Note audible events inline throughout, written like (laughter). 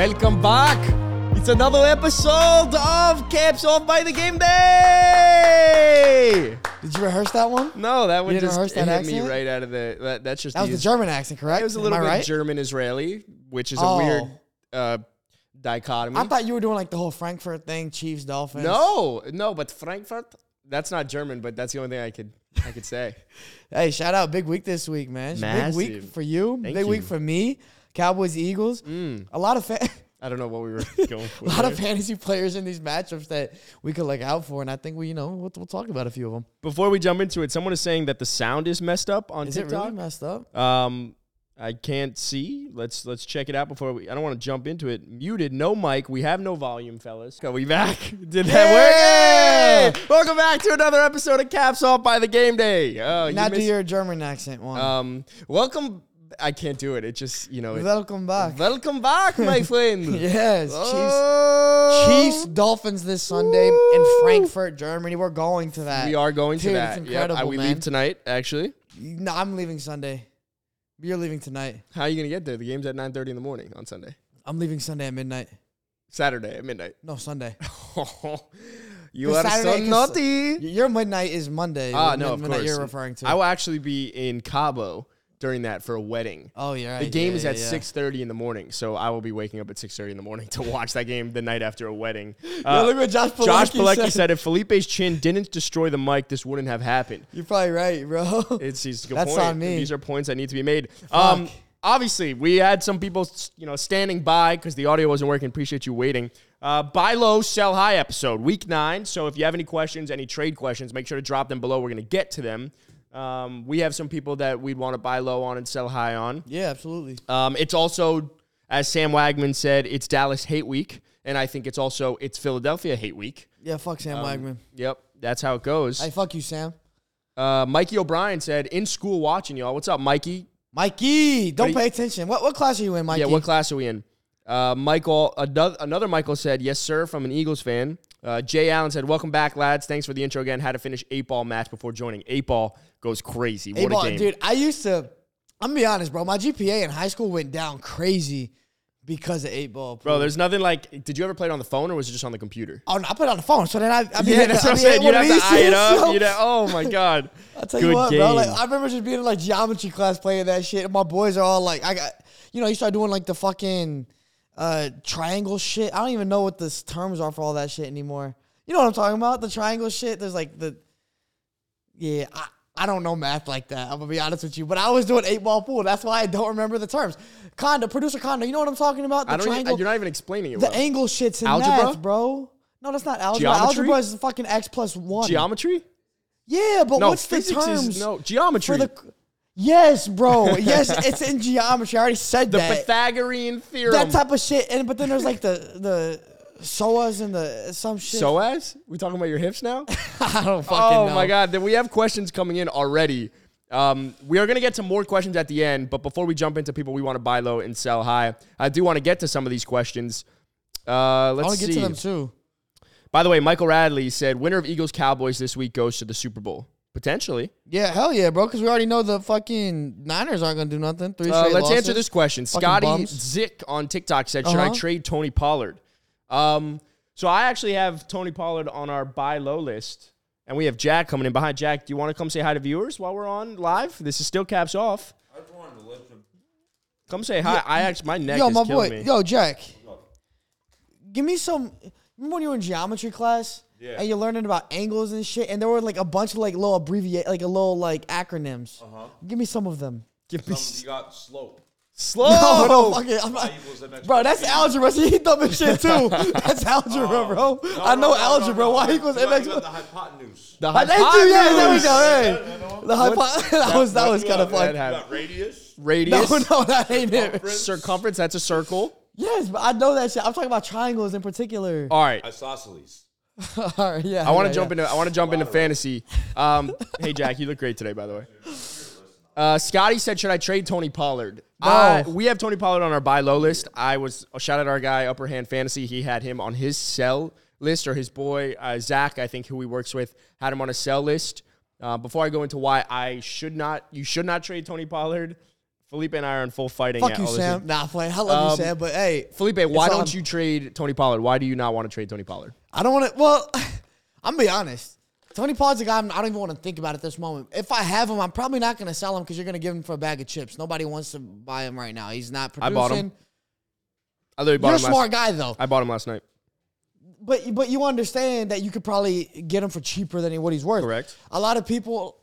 Welcome back. It's another episode of Caps Off by the Game Day. Did you rehearse that one? No, that one didn't just rehearse hit that me accent? right out of the. That, that's just That was the easy. German accent, correct? It was a little I bit right? German Israeli, which is a Oh. weird uh, dichotomy. I thought you were doing like the whole Frankfurt thing, Chiefs, Dolphins. no, no, but Frankfurt. That's not German, but that's the only thing I could I could say. (laughs) Hey, shout out, big week this week, man. It's a Big week for you. Thank big week for me. Cowboys, Eagles. Mm, A lot of fa- (laughs) I don't know what we were (laughs) going for. a lot of fantasy players in these matchups that we could look out for, and I think we, you know, we'll, we'll talk about a few of them. Before we jump into it, someone is saying that the sound is messed up on Is it TikTok. really messed up? Um, I can't see. Let's let's check it out before we. I don't want to jump into it. Muted, no mic. We have no volume, fellas. Are we back? (laughs) Did that work? Yay! Welcome back to another episode of Caps Off by the Game Day. Oh, you Now do your German accent one. um. Welcome. I can't do it. It just you know. It, Welcome back. welcome back, my (laughs) friend. yes, Chiefs. Oh. Chiefs, Dolphins this Sunday in Frankfurt, Germany. We're going to that. We are going to Dude, that. it's Yep, I- incredible, we man. leave tonight. Actually, No, I'm leaving Sunday. You're leaving tonight. how are you gonna get there? The game's at nine thirty in the morning on Sunday. I'm leaving Sunday at midnight. Saturday at midnight. No, Sunday. (laughs) you are Saturday- so naughty. Your midnight is Monday. Ah, no, of course. You're referring to. I will actually be in Cabo during that for a wedding. oh, yeah. The game yeah, is yeah, at yeah. six thirty in the morning, so I will be waking up at six thirty in the morning (laughs) to watch that game the night after a wedding. (laughs) Uh, look what Josh Pilecki, Josh Pilecki said. said if Felipe's chin didn't destroy the mic, this wouldn't have happened. You're probably right, bro. (laughs) It's, it's good That's point. on me. These are points that need to be made. Um, obviously, we had some people, you know, standing by because the audio wasn't working. Appreciate you waiting. Uh, buy low, sell high episode, week nine. So if you have any questions, any trade questions, make sure to drop them below. We're gonna get to them. Um, we have some people that we'd want to buy low on and sell high on. yeah, absolutely. Um, it's also, as Sam Wagman said, it's Dallas hate week, and I think it's also it's Philadelphia hate week. Yeah, fuck Sam Um, Wagman. Yep, that's how it goes. Hey, fuck you, Sam. Uh, Mikey O'Brien said, "In school watching y'all. What's up, Mikey? Mikey, don't you- pay attention. What what class are you in, Mikey? Yeah, what class are we in? Uh, Michael, another, another Michael said, yes, sir, from an Eagles fan. Uh, Jay Allen said, welcome back, lads. Thanks for the intro again. Had to finish eight ball match before joining. Eight ball goes crazy. What ball, a game. dude, I used to. I'm gonna be honest, bro. My GPA in high school went down crazy because of eight ball. Bro, there's nothing like, did you ever play it on the phone or was it just on the computer? Oh, no, I put it on the phone, so then I. I be yeah, that's I what I'm saying. You'd have to eye it up. shits, You'd yo. have, oh, my God. (laughs) I'll tell Good you what, bro. Like game. I remember just being in like geometry class playing that shit. And my boys are all like, I got, you know, you start doing like the fucking uh triangle shit. I don't even know what the terms are for all that shit anymore. You know what I'm talking about? The triangle shit. There's like the, yeah. I, I don't know math like that. I'm gonna be honest with you, but I was doing eight ball pool. That's why I don't remember the terms. Conda, producer Conda, You know what I'm talking about? The I don't even, triangle, you're not even explaining it the well. angle shits in Algebra? math, bro. No, that's not algebra. Geometry? Algebra is fucking x plus one. Geometry? yeah, but No, what's the terms? is, no, geometry. for the yes, bro. (laughs) Yes, it's in geometry. I already said the that. Pythagorean theorem. that type of shit. And but then there's like the the psoas and the some shit. SOAS? We talking about your hips now? (laughs) I don't fucking know. Oh know. my god, then we have questions coming in already. Um, we are going to get to more questions at the end, but before we jump into people we want to buy low and sell high, I do want to get to some of these questions. Uh, let's want to see. get to them too. By the way, Michael Radley said winner of Eagles Cowboys this week goes to the Super Bowl. Potentially. Yeah, hell yeah, bro. Because we already know the fucking Niners aren't gonna do nothing. Three Uh, straight let's losses. answer this question. Fucking Scotty bums. Zick on TikTok said, "Should I Uh-huh. trade Tony Pollard?" Um, so I actually have Tony Pollard on our buy low list, and we have Jack coming in behind. Jack, do you want to come say hi to viewers while we're on live? This is still caps off. I just wanted to listen. Come say hi. I actually my neck Yo, is my killing boy. me. Yo, Jack. Give me some. Remember when you were in geometry class? Yeah. And you're learning about angles and shit, and there were like a bunch of like little abbreviate, like a little like acronyms. Uh-huh. Give me some of them. Give me Some, you got slope. slow. No, no, fuck it. I'm not, bro, that's b. algebra. See, he dumb as shit too. (laughs) (laughs) That's algebra, Oh. bro. No, I know no, algebra. no, no. Y equals You mx. you the hypotenuse. The I thank you. Yeah, there we hypotenuse. go. Hey, the hypo- (laughs) that was that was kind of that fun. You have- got radius. No, no, that ain't it. circumference, circumference. That's a circle. Yes, but I know that shit. I'm talking about triangles in particular. All right. Isosceles. All right, (laughs) yeah. I want to yeah, jump yeah. into I want to jump into fantasy. Um, (laughs) hey Jack, you look great today, by the way. Uh, Scotty said, "Should I trade Tony Pollard?" Uh, we have Tony Pollard on our buy low list. I was a shout out our guy Upper Hand Fantasy. He had him on his sell list, or his boy uh, Zach, I think, who he works with, had him on a sell list. Uh, before I go into why I should not, you should not trade Tony Pollard. Felipe and I are in full fighting. Fuck at you, all Sam. Nah, playing. I love Um, you, Sam. But hey, Felipe, why don't on. you trade Tony Pollard? Why do you not want to trade Tony Pollard? I don't want to. Well, (laughs) I'm gonna be honest. Tony Pollard's a guy I'm, I don't even want to think about at this moment. If I have him, I'm probably not going to sell him because you're going to give him for a bag of chips. Nobody wants to buy him right now. He's not I bought him. I literally bought You're a him last. smart guy though, I bought him last night. but but you understand that you could probably get him for cheaper than what he's worth. Correct. A lot of people.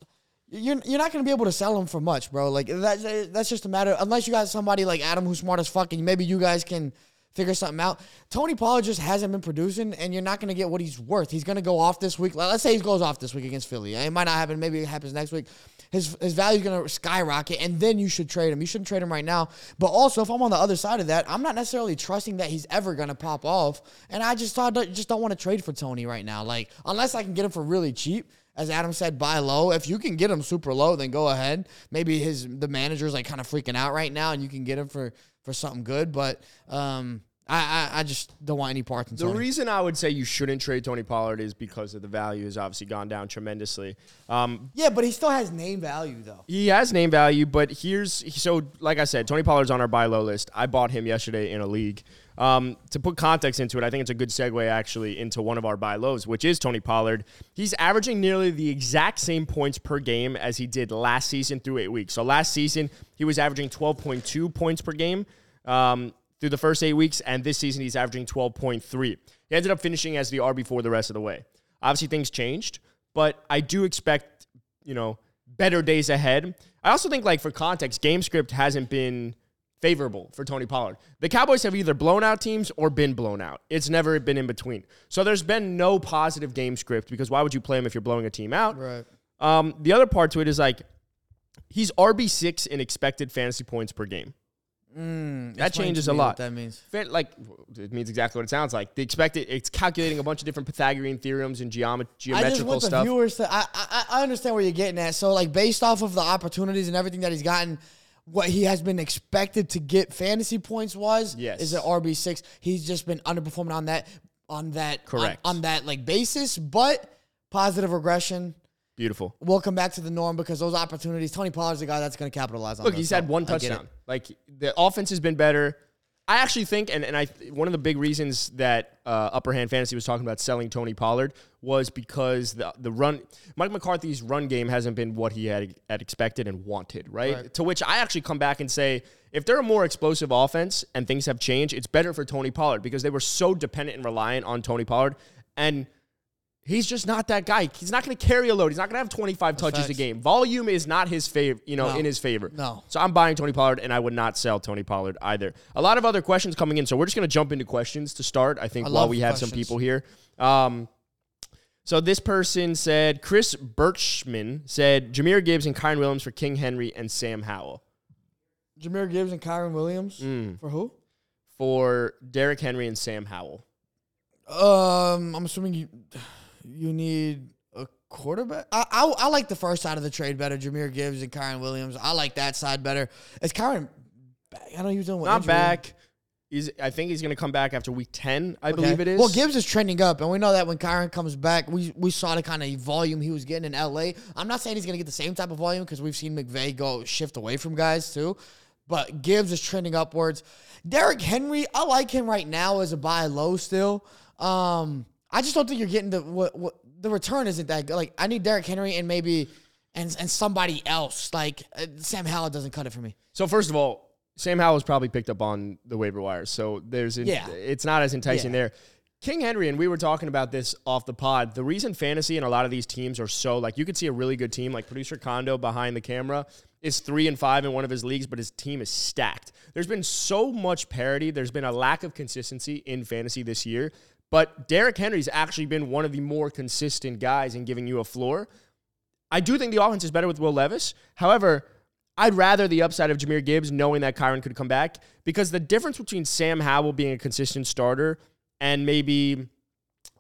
You're, you're not going to be able to sell him for much, bro. Like that, that's just a matter. Unless you got somebody like Adam who's smart as fuck, and maybe you guys can figure something out. Tony Pollard just hasn't been producing, and you're not going to get what he's worth. He's going to go off this week. Let's say he goes off this week against Philly. It might not happen. Maybe it happens next week. His his value is going to skyrocket, and then you should trade him. You shouldn't trade him right now. But also, if I'm on the other side of that, I'm not necessarily trusting that he's ever going to pop off, and I just thought just don't want to trade for Tony right now. Like unless I can get him for really cheap. As Adam said, buy low. If you can get him super low, then go ahead. Maybe his the manager's like kind of freaking out right now, and you can get him for for something good. But um, I, I I just don't want any parts in The Tony. reason I would say you shouldn't trade Tony Pollard is because of the value has obviously gone down tremendously. Um, yeah, but he still has name value though. he has name value, but here's so like I said, Tony Pollard's on our buy low list. I bought him yesterday in a league. Um, to put context into it, I think it's a good segue actually into one of our buy lows, which is Tony Pollard. He's averaging nearly the exact same points per game as he did last season through eight weeks. So last season he was averaging 12.2 points per game. Um, through the first eight weeks, and this season he's averaging 12.3. He ended up finishing as the RB4 the rest of the way. Obviously, things changed, but I do expect, you know, better days ahead. I also think, like, for context, game script hasn't been favorable for Tony Pollard. The Cowboys have either blown out teams or been blown out. It's never been in between. So there's been no positive game script because why would you play him if you're blowing a team out? Right. Um, the other part to it is like he's RB six in expected fantasy points per game. Mm, that changes a lot. that means. Like it means exactly what it sounds like. The expected it's calculating a bunch of different Pythagorean theorems and geomet- I just geometrical want the stuff. viewers to. I, I I understand where you're getting at. So like based off of the opportunities and everything that he's gotten, what he has been expected to get fantasy points was Yes. is an RB six. He's just been underperforming on that on that on- Correct. on, that like basis, but positive regression. Beautiful. We'll come back to the norm because those opportunities. Tony Pollard's the guy that's going to capitalize on. Look, those, he's so had one I get it. touchdown. Like the offense has been better. I actually think, and, and I one of the big reasons that uh, Upper Hand Fantasy was talking about selling Tony Pollard was because the the run Mike McCarthy's run game hasn't been what he had, had expected and wanted, right? Right. To which I actually come back and say, if they're a more explosive offense and things have changed, it's better for Tony Pollard because they were so dependent and reliant on Tony Pollard, and he's just not that guy. He's not going to carry a load. He's not going to have 25 touches a game. Volume is not his favor, you know, No. in his favor. No. So I'm buying Tony Pollard, and I would not sell Tony Pollard either. A lot of other questions coming in, so we're just going to jump into questions to start. I think I while we have some people here. Um, so this person said Chris Birchman said Jahmyr Gibbs and Kyren Williams for King Henry and Sam Howell Jahmyr Gibbs and Kyren Williams Mm. for who? for Derrick Henry and Sam Howell. Um, I'm assuming you you need a quarterback. I, I I like the first side of the trade better. Jahmyr Gibbs and Kyren Williams. I like that side better. Is Kyren back? I know he was doing what Not injury? back. He's. I think he's going to come back after week ten. I Okay. believe it is. Well, Gibbs is trending up, and we know that when Kyren comes back, we we saw the kind of volume he was getting in LA. I'm not saying he's gonna get the same type of volume because we've seen McVay go shift away from guys too. But Gibbs is trending upwards. Derrick Henry, I like him right now as a buy low still. Um, I just don't think you're getting the what, what the return isn't that good. Like I need Derrick Henry and maybe and and somebody else. Like uh, Sam Howell doesn't cut it for me. So first of all, Sam Howell was probably picked up on the waiver wire, so there's Yeah. it's not as enticing Yeah. there. King Henry and we were talking about this off the pod. The reason fantasy and a lot of these teams are so like you could see a really good team like producer Condo behind the camera is three and five in one of his leagues, but his team is stacked. There's been so much parity. There's been a lack of consistency in fantasy this year. But Derrick Henry's actually been one of the more consistent guys in giving you a floor. I do think the offense is better with Will Levis. However, I'd rather the upside of Jahmyr Gibbs knowing that Kyren could come back because the difference between Sam Howell being a consistent starter and maybe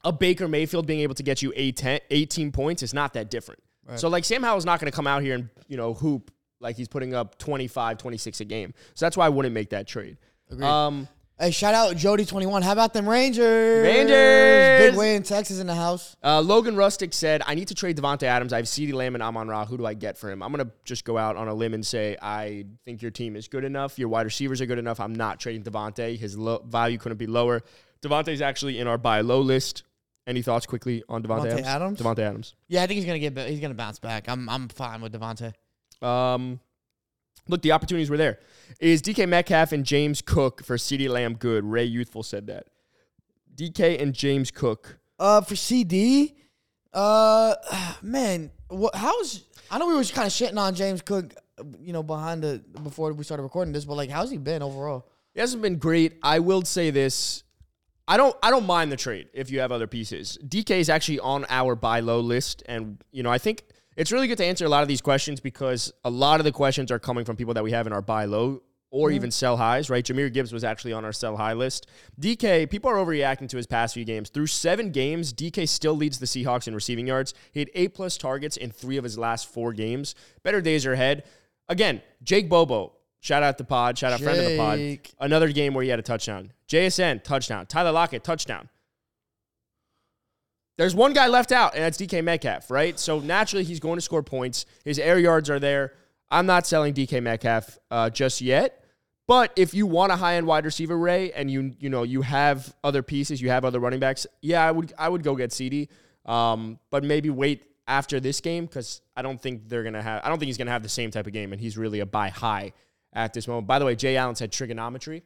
a Baker Mayfield being able to get you 18, 18 points is not that different. So like Sam Howell's not going to come out here and, you know, hoop like he's putting up 25, 26 a game. So that's why I wouldn't make that trade. Um, Hey, shout out Jody21. How about them Rangers? Rangers! Big win. In Texas in the house. Uh, Logan Rustic said, I need to trade Davante Adams. I have CeeDee Lamb and Amon Ra. Who do I get for him? I'm going to just go out on a limb and say, I think your team is good enough. Your wide receivers are good enough. I'm not trading Davante. His lo- value couldn't be lower. Davante's actually in our buy low list. Any thoughts quickly on Davante Davante Adams? Adams? Davante Adams. Yeah, I think he's gonna get. He's gonna bounce back. I'm. I'm fine with Davante. Um, look, the opportunities were there. Is DK Metcalf and James Cook for CeeDee Lamb good? Ray Youthful said that. DK and James Cook. Uh, for CeeDee, uh, (sighs) man, what? How's? I know we were kind of shitting on James Cook, you know, behind the before we started recording this, but like, how's he been overall? He hasn't been great. I will say this. I don't I don't mind the trade if you have other pieces. DK is actually on our buy low list and you know, I think it's really good to answer a lot of these questions because a lot of the questions are coming from people that we have in our buy low or mm-hmm. even sell highs, right? Jahmyr Gibbs was actually on our sell high list. DK, people are overreacting to his past few games. Through seven games, DK still leads the Seahawks in receiving yards. He had eight plus targets in three of his last four games. Better days are ahead. Again, Jake Bobo, shout out to Pod, shout out friend of the pod. Another game where he had a touchdown. JSN, touchdown. Tyler Lockett, touchdown. There's one guy left out, and that's DK Metcalf, right? So naturally, he's going to score points. His air yards are there. I'm not selling DK Metcalf uh, just yet. But if you want a high end wide receiver, Ray, and you you know you have other pieces, you have other running backs, yeah, I would I would go get CeeDee. Um, but maybe wait after this game because I don't think they're gonna have I don't think he's gonna have the same type of game, and he's really a buy high at this moment. By the way, Jay Allen said trigonometry.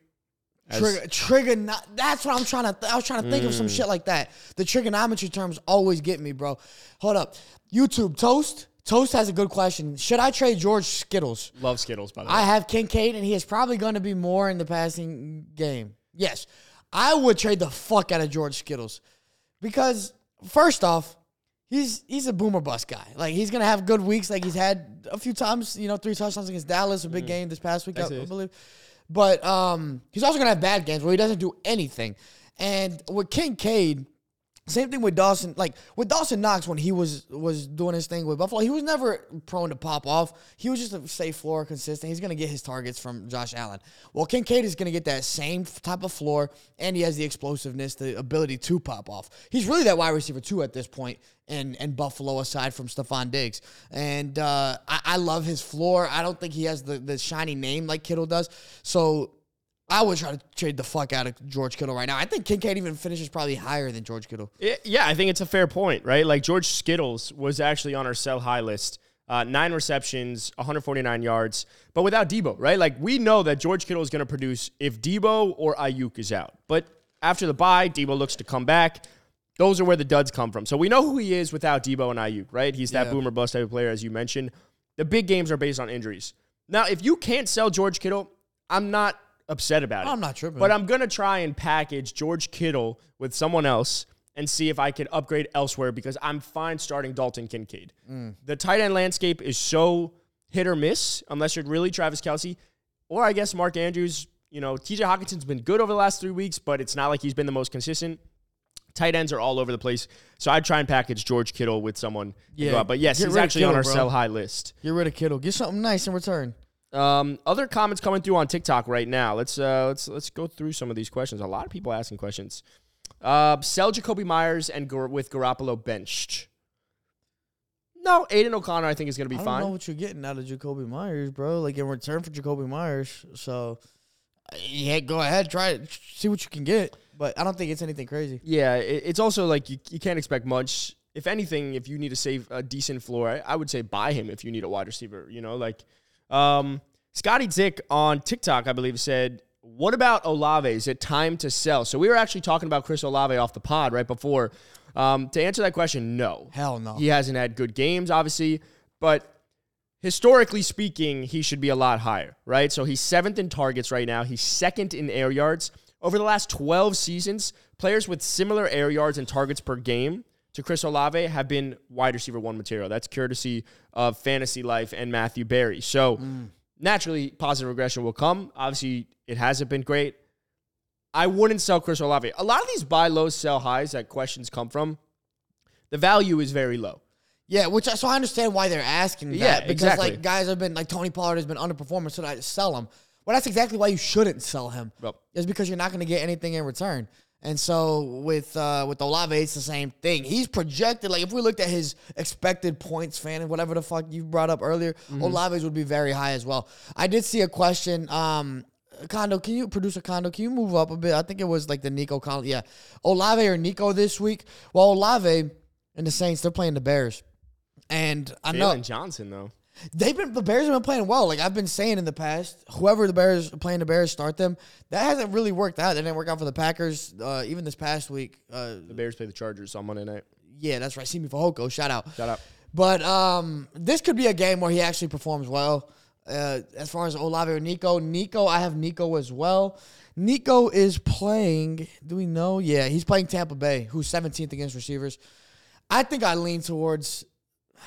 Trigger, trigger. That's what I'm trying to. Th- I was trying to think of some Mm. shit like that. The trigonometry terms always get me, bro. Hold up, YouTube toast. Toast has a good question. Should I trade George Skittles? Love Skittles, by the way. I have Kincaid, and he is probably going to be more in the passing game. Yes, I would trade the fuck out of George Skittles because first off, he's he's a boomer bust guy. Like he's gonna have good weeks, like he's had a few times. You know, three touchdowns against Dallas, a big game this past week, I, I believe. But um, he's also gonna have bad games where he doesn't do anything. And with Kincaid, same thing with Dawson. Like with Dawson Knox when he was was doing his thing with Buffalo, he was never prone to pop off. He was just a safe floor, consistent. He's gonna get his targets from Josh Allen. Well, Kincaid is gonna get that same type of floor, and he has the explosiveness, the ability to pop off. He's really that wide receiver too at this point, and and Buffalo aside from Stefon Diggs. And uh, I, I love his floor. I don't think he has the the shiny name like Kittle does. So. I would try to trade the fuck out of George Kittle right now. I think Kincaid even finishes probably higher than George Kittle. Yeah, I think it's a fair point, right? Like George Skittles was actually on our sell high list. Uh, nine receptions, 149 yards, but without Debo, right? Like we know that George Kittle is going to produce if Debo or Aiyuk is out. But after the bye, Debo looks to come back. Those are where the duds come from. So we know who he is without Debo and Aiyuk, right? He's that Yeah. boomer bust type of player, as you mentioned. The big games are based on injuries. Now, if you can't sell George Kittle, I'm not upset about it. I'm not tripping. But I'm going to try and package George Kittle with someone else and see if I can upgrade elsewhere because I'm fine starting Dalton Kincaid. Mm. The tight end landscape is so hit or miss unless you're really Travis Kelce or I guess Mark Andrews. You know, TJ Hockenson's been good over the last three weeks, but it's not like he's been the most consistent. Tight ends are all over the place. So I'd try and package George Kittle with someone. Yeah. But yes, get he's actually on our bro. sell high list. Get rid of Kittle. Get something nice in return. Um, other comments coming through on TikTok right now. Let's uh, let's let's go through some of these questions. A lot of people asking questions. Uh, sell Jakobi Meyers and Gar- with Garoppolo benched. No, Aiden O'Connor I think is going to be fine. I don't fine. know what you're getting out of Jakobi Meyers, bro. Like in return for Jakobi Meyers. So, uh, yeah, go ahead, try it, see what you can get. But I don't think it's anything crazy. Yeah, it, it's also like you, you can't expect much. If anything, if you need to save a decent floor, I, I would say buy him if you need a wide receiver. You know, like um, Scotty Dick on TikTok, I believe, said, "What about Olave? Is it time to sell?" So we were actually talking about Chris Olave off the pod right before. Um, to answer that question, no, Hell no. he hasn't had good games, obviously, but historically speaking, he should be a lot higher, right? So he's seventh in targets right now. He's second in air yards. Over the last 12 seasons, players with similar air yards and targets per game to Chris Olave have been wide receiver one material. That's courtesy of Fantasy Life and Matthew Berry. So mm. naturally, positive regression will come. Obviously, it hasn't been great. I wouldn't sell Chris Olave. A lot of these buy lows, sell highs that questions come from, the value is very low. Yeah, which I, so I understand why they're asking that Yeah, because exactly. like guys have been like Tony Pollard has been underperforming, so I sell him. Well, that's exactly why you shouldn't sell him. Yep. Is because you're not going to get anything in return. And so with uh, with Olave, it's the same thing. He's projected like if we looked at his expected points, fan, and whatever the fuck you brought up earlier, Olave's would be very high as well. I did see a question. Um, Condo, can you produce a condo? Can you move up a bit? I think it was like the Nico Condo. Yeah, Olave or Nico this week. Well, Olave and the Saints, they're playing the Bears, and I know Jalen Johnson though. They've been the Bears have been playing well. Like I've been saying in the past, whoever the Bears playing the Bears start them. That hasn't really worked out. That didn't work out for the Packers. Uh, even this past week. Uh, The Bears play the Chargers on Monday night. yeah, that's right. Simi Fehoko, shout out. Shout out. But um, this could be a game where he actually performs well. Uh, as far as Olave or Nico, Nico, I have Nico as well. Nico is playing. Do we know? Yeah, he's playing Tampa Bay, who's 17th against receivers. I think I lean towards.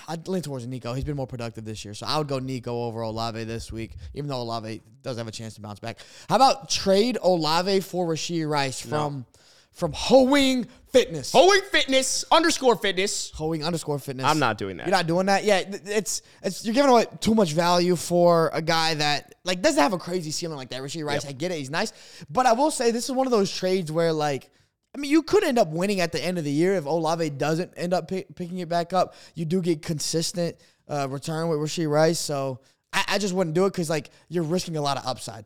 I lean towards Nico. He's been more productive this year, so I would go Nico over Olave this week, even though Olave does have a chance to bounce back. How about trade Olave for Rashee Rice from from Hoeing Fitness? Hoeing Fitness underscore Fitness. Hoeing underscore Fitness. I'm not doing that. You're not doing that. Yeah, it's it's you're giving away too much value for a guy that like doesn't have a crazy ceiling like that. Rashee Rice, Yep. I get it, he's nice, but I will say this is one of those trades where like. I mean, you could end up winning at the end of the year if Olave doesn't end up pick, picking it back up. You do get consistent uh, return with Rashee Rice, so I, I just wouldn't do it because like you're risking a lot of upside.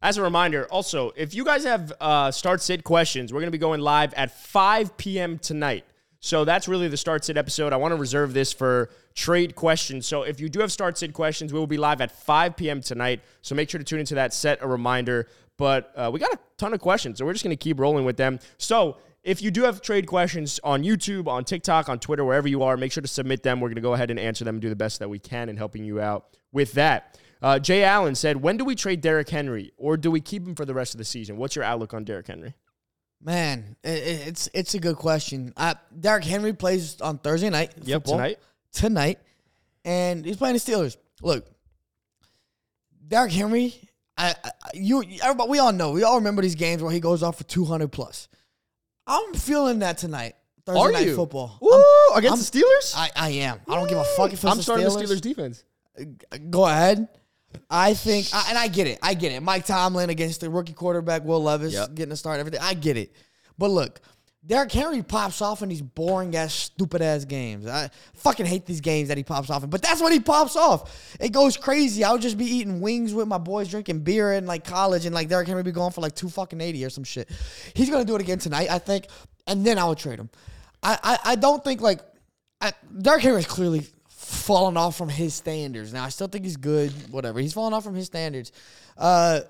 As a reminder, also, if you guys have uh, start sit questions, we're going to be going live at 5 p.m. tonight. So that's really the start sit episode. I want to reserve this for trade questions. So if you do have start sit questions, we will be live at 5 p.m. tonight. So make sure to tune into that. Set a reminder. But uh, we got a ton of questions, so we're just going to keep rolling with them. So if you do have trade questions on YouTube, on TikTok, on Twitter, wherever you are, make sure to submit them. We're going to go ahead and answer them and do the best that we can in helping you out with that. Uh, Jay Allen said, "When do we trade Derrick Henry, or do we keep him for the rest of the season? What's your outlook on Derrick Henry?" Man, it's it's a good question. Uh, Derrick Henry plays on Thursday night. Yep, football. tonight. tonight, and he's playing the Steelers. Look, Derrick Henry, I, I you everybody, we all know, we all remember these games where he goes off for two hundred plus. I'm feeling that tonight. Thursday Are night you? football. I'm- against the Steelers? I, I am. I don't give a fuck if it's I'm the starting Steelers. the Steelers defense. Go ahead. I think, I, and I get it. I get it. Mike Tomlin against the rookie quarterback Will Levis Yep. getting a start, everything. I get it. But look, Derrick Henry pops off in these boring ass, stupid ass games. I fucking hate these games that he pops off in, but that's when he pops off. It goes crazy. I would just be eating wings with my boys, drinking beer in like college, and like Derrick Henry be going for like two fucking eighty or some shit. He's gonna do it again tonight, I think, and then I would trade him. I I, I don't think like I, Derrick Henry is clearly fallen off from his standards. Now I still think he's good, whatever. He's fallen off from his standards, uh,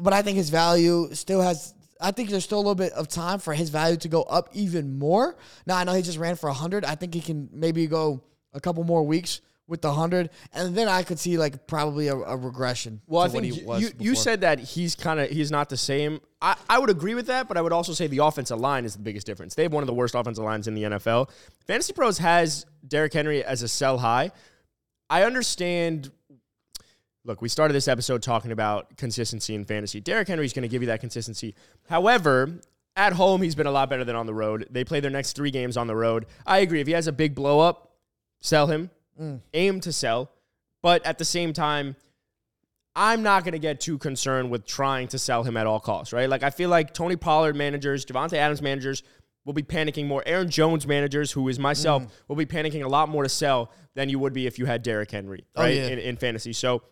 but I think his value still has. I think there's still a little bit of time for his value to go up even more. Now I know he just ran for hundred. I think he can maybe go a couple more weeks with the hundred, and then I could see like probably a, a regression. Well, I think he you, was you, you said that he's kind of he's not the same. I, I would agree with that, but I would also say the offensive line is the biggest difference. They have one of the worst offensive lines in the NFL. Fantasy Pros has Derrick Henry as a sell high. I understand. Look, we started this episode talking about consistency in fantasy. Derrick Henry's going to give you that consistency. However, at home, he's been a lot better than on the road. They play their next three games on the road. I agree. If he has a big blow up, sell him. Mm. Aim to sell. But at the same time, I'm not going to get too concerned with trying to sell him at all costs, right? Like, I feel like Tony Pollard managers, Davante Adams managers will be panicking more. Aaron Jones managers, who is myself, mm. will be panicking a lot more to sell than you would be if you had Derrick Henry, Oh, right? yeah. in, in fantasy. So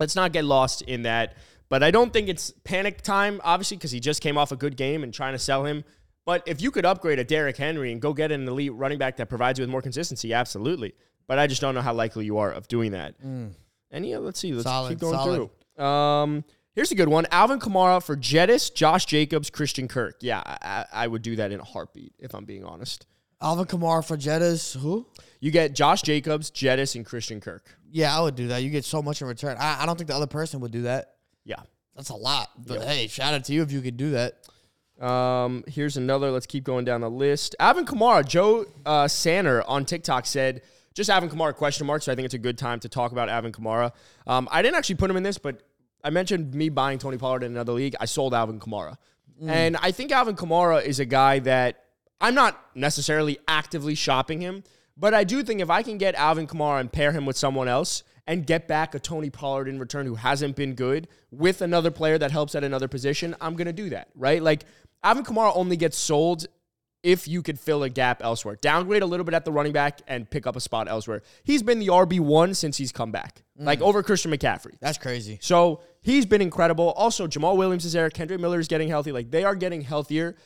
let's not get lost in that. But I don't think it's panic time, obviously, because he just came off a good game and trying to sell him. But if you could upgrade a Derrick Henry and go get an elite running back that provides you with more consistency, absolutely. But I just don't know how likely you are of doing that. And yeah, let's see. Let's Solid, keep going solid. through. Um, here's a good one: Alvin Kamara for Jettas, Josh Jacobs, Christian Kirk. Yeah, I, I I would do that in a heartbeat if I'm being honest. Alvin Kamara for Jettas. Who? You get Josh Jacobs, Jettas, and Christian Kirk. Yeah, I would do that. You get so much in return. I, I don't think the other person would do that. Yeah. That's a lot. But hey, shout out to you if you could do that. Um, here's another. Let's keep going down the list. Alvin Kamara, Joe uh, Sanner on TikTok said, just Alvin Kamara question mark. So I think it's a good time to talk about Alvin Kamara. Um, I didn't actually put him in this, but I mentioned me buying Tony Pollard in another league. I sold Alvin Kamara, and I think Alvin Kamara is a guy that I'm not necessarily actively shopping him, but I do think if I can get Alvin Kamara and pair him with someone else. and get back a Tony Pollard in return who hasn't been good with another player that helps at another position, I'm going to do that, right? Like, Alvin Kamara only gets sold if you could fill a gap elsewhere. Downgrade a little bit at the running back and pick up a spot elsewhere. He's been the RB1 since he's come back, mm. like over Christian McCaffrey. That's crazy. So he's been incredible. Also, Jamaal Williams is there. Kendre Miller is getting healthy. Like, they are getting healthier.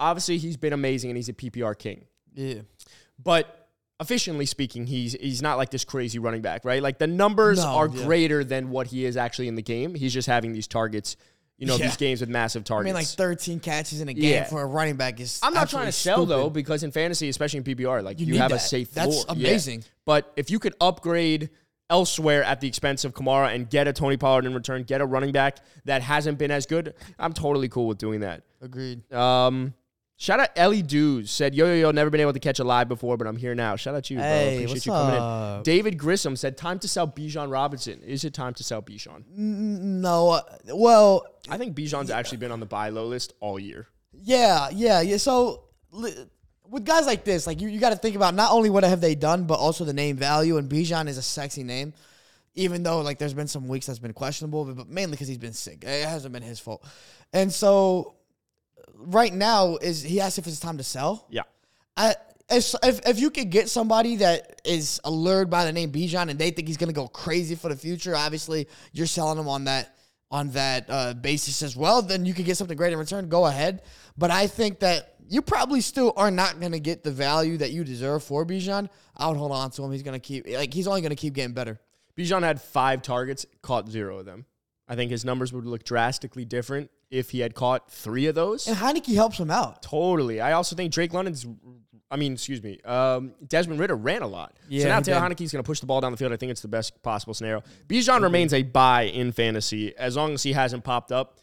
Obviously, he's been amazing and he's a PPR king. Yeah. But efficiently speaking, he's he's not like this crazy running back, right? Like the numbers No, are yeah. greater than what he is actually in the game. He's just having these targets, you know, Yeah. these games with massive targets. I mean, like 13 catches in a game Yeah. for a running back is. I'm not trying to sell though, because in fantasy, especially in PPR, like you, need have a safe That's floor. Amazing. But if you could upgrade elsewhere at the expense of Kamara and get a Tony Pollard in return, get a running back that hasn't been as good, I'm totally cool with doing that. Agreed. Um, shout out Ellie Dews said, "Yo yo yo, never been able to catch a live before, but I'm here now." Shout out to you, bro. Hey, Appreciate what's you coming in. David Grissom said, "Time to sell Bijan Robinson. Is it time to sell Bijan?" No, uh, well, I think Bijan's actually been on the buy low list all year. Yeah, yeah, yeah. So with guys like this, like you, you got to think about not only what have they done, but also the name value. And Bijan is a sexy name, even though like there's been some weeks that's been questionable, but, but mainly because he's been sick. It hasn't been his fault. And so right now is he asked if it's time to sell. Yeah. I, if, if you could get somebody that is allured by the name Bijan and they think he's gonna go crazy for the future, obviously you're selling him on that on that uh, basis as well. Then you could get something great in return. Go ahead, but I think that you probably still are not gonna get the value that you deserve for Bijan. I would hold on to him. He's gonna keep like he's only gonna keep getting better. Bijan had five targets, caught zero of them. I think his numbers would look drastically different if he had caught three of those. And Heinicke helps him out. Totally. I also think Drake London's. I mean, excuse me. Um, Desmond Ridder ran a lot. Yeah, so now he Taylor. Heinicke's going to push the ball down the field. I think it's the best possible scenario. Bijan remains a buy in fantasy as long as he hasn't popped up,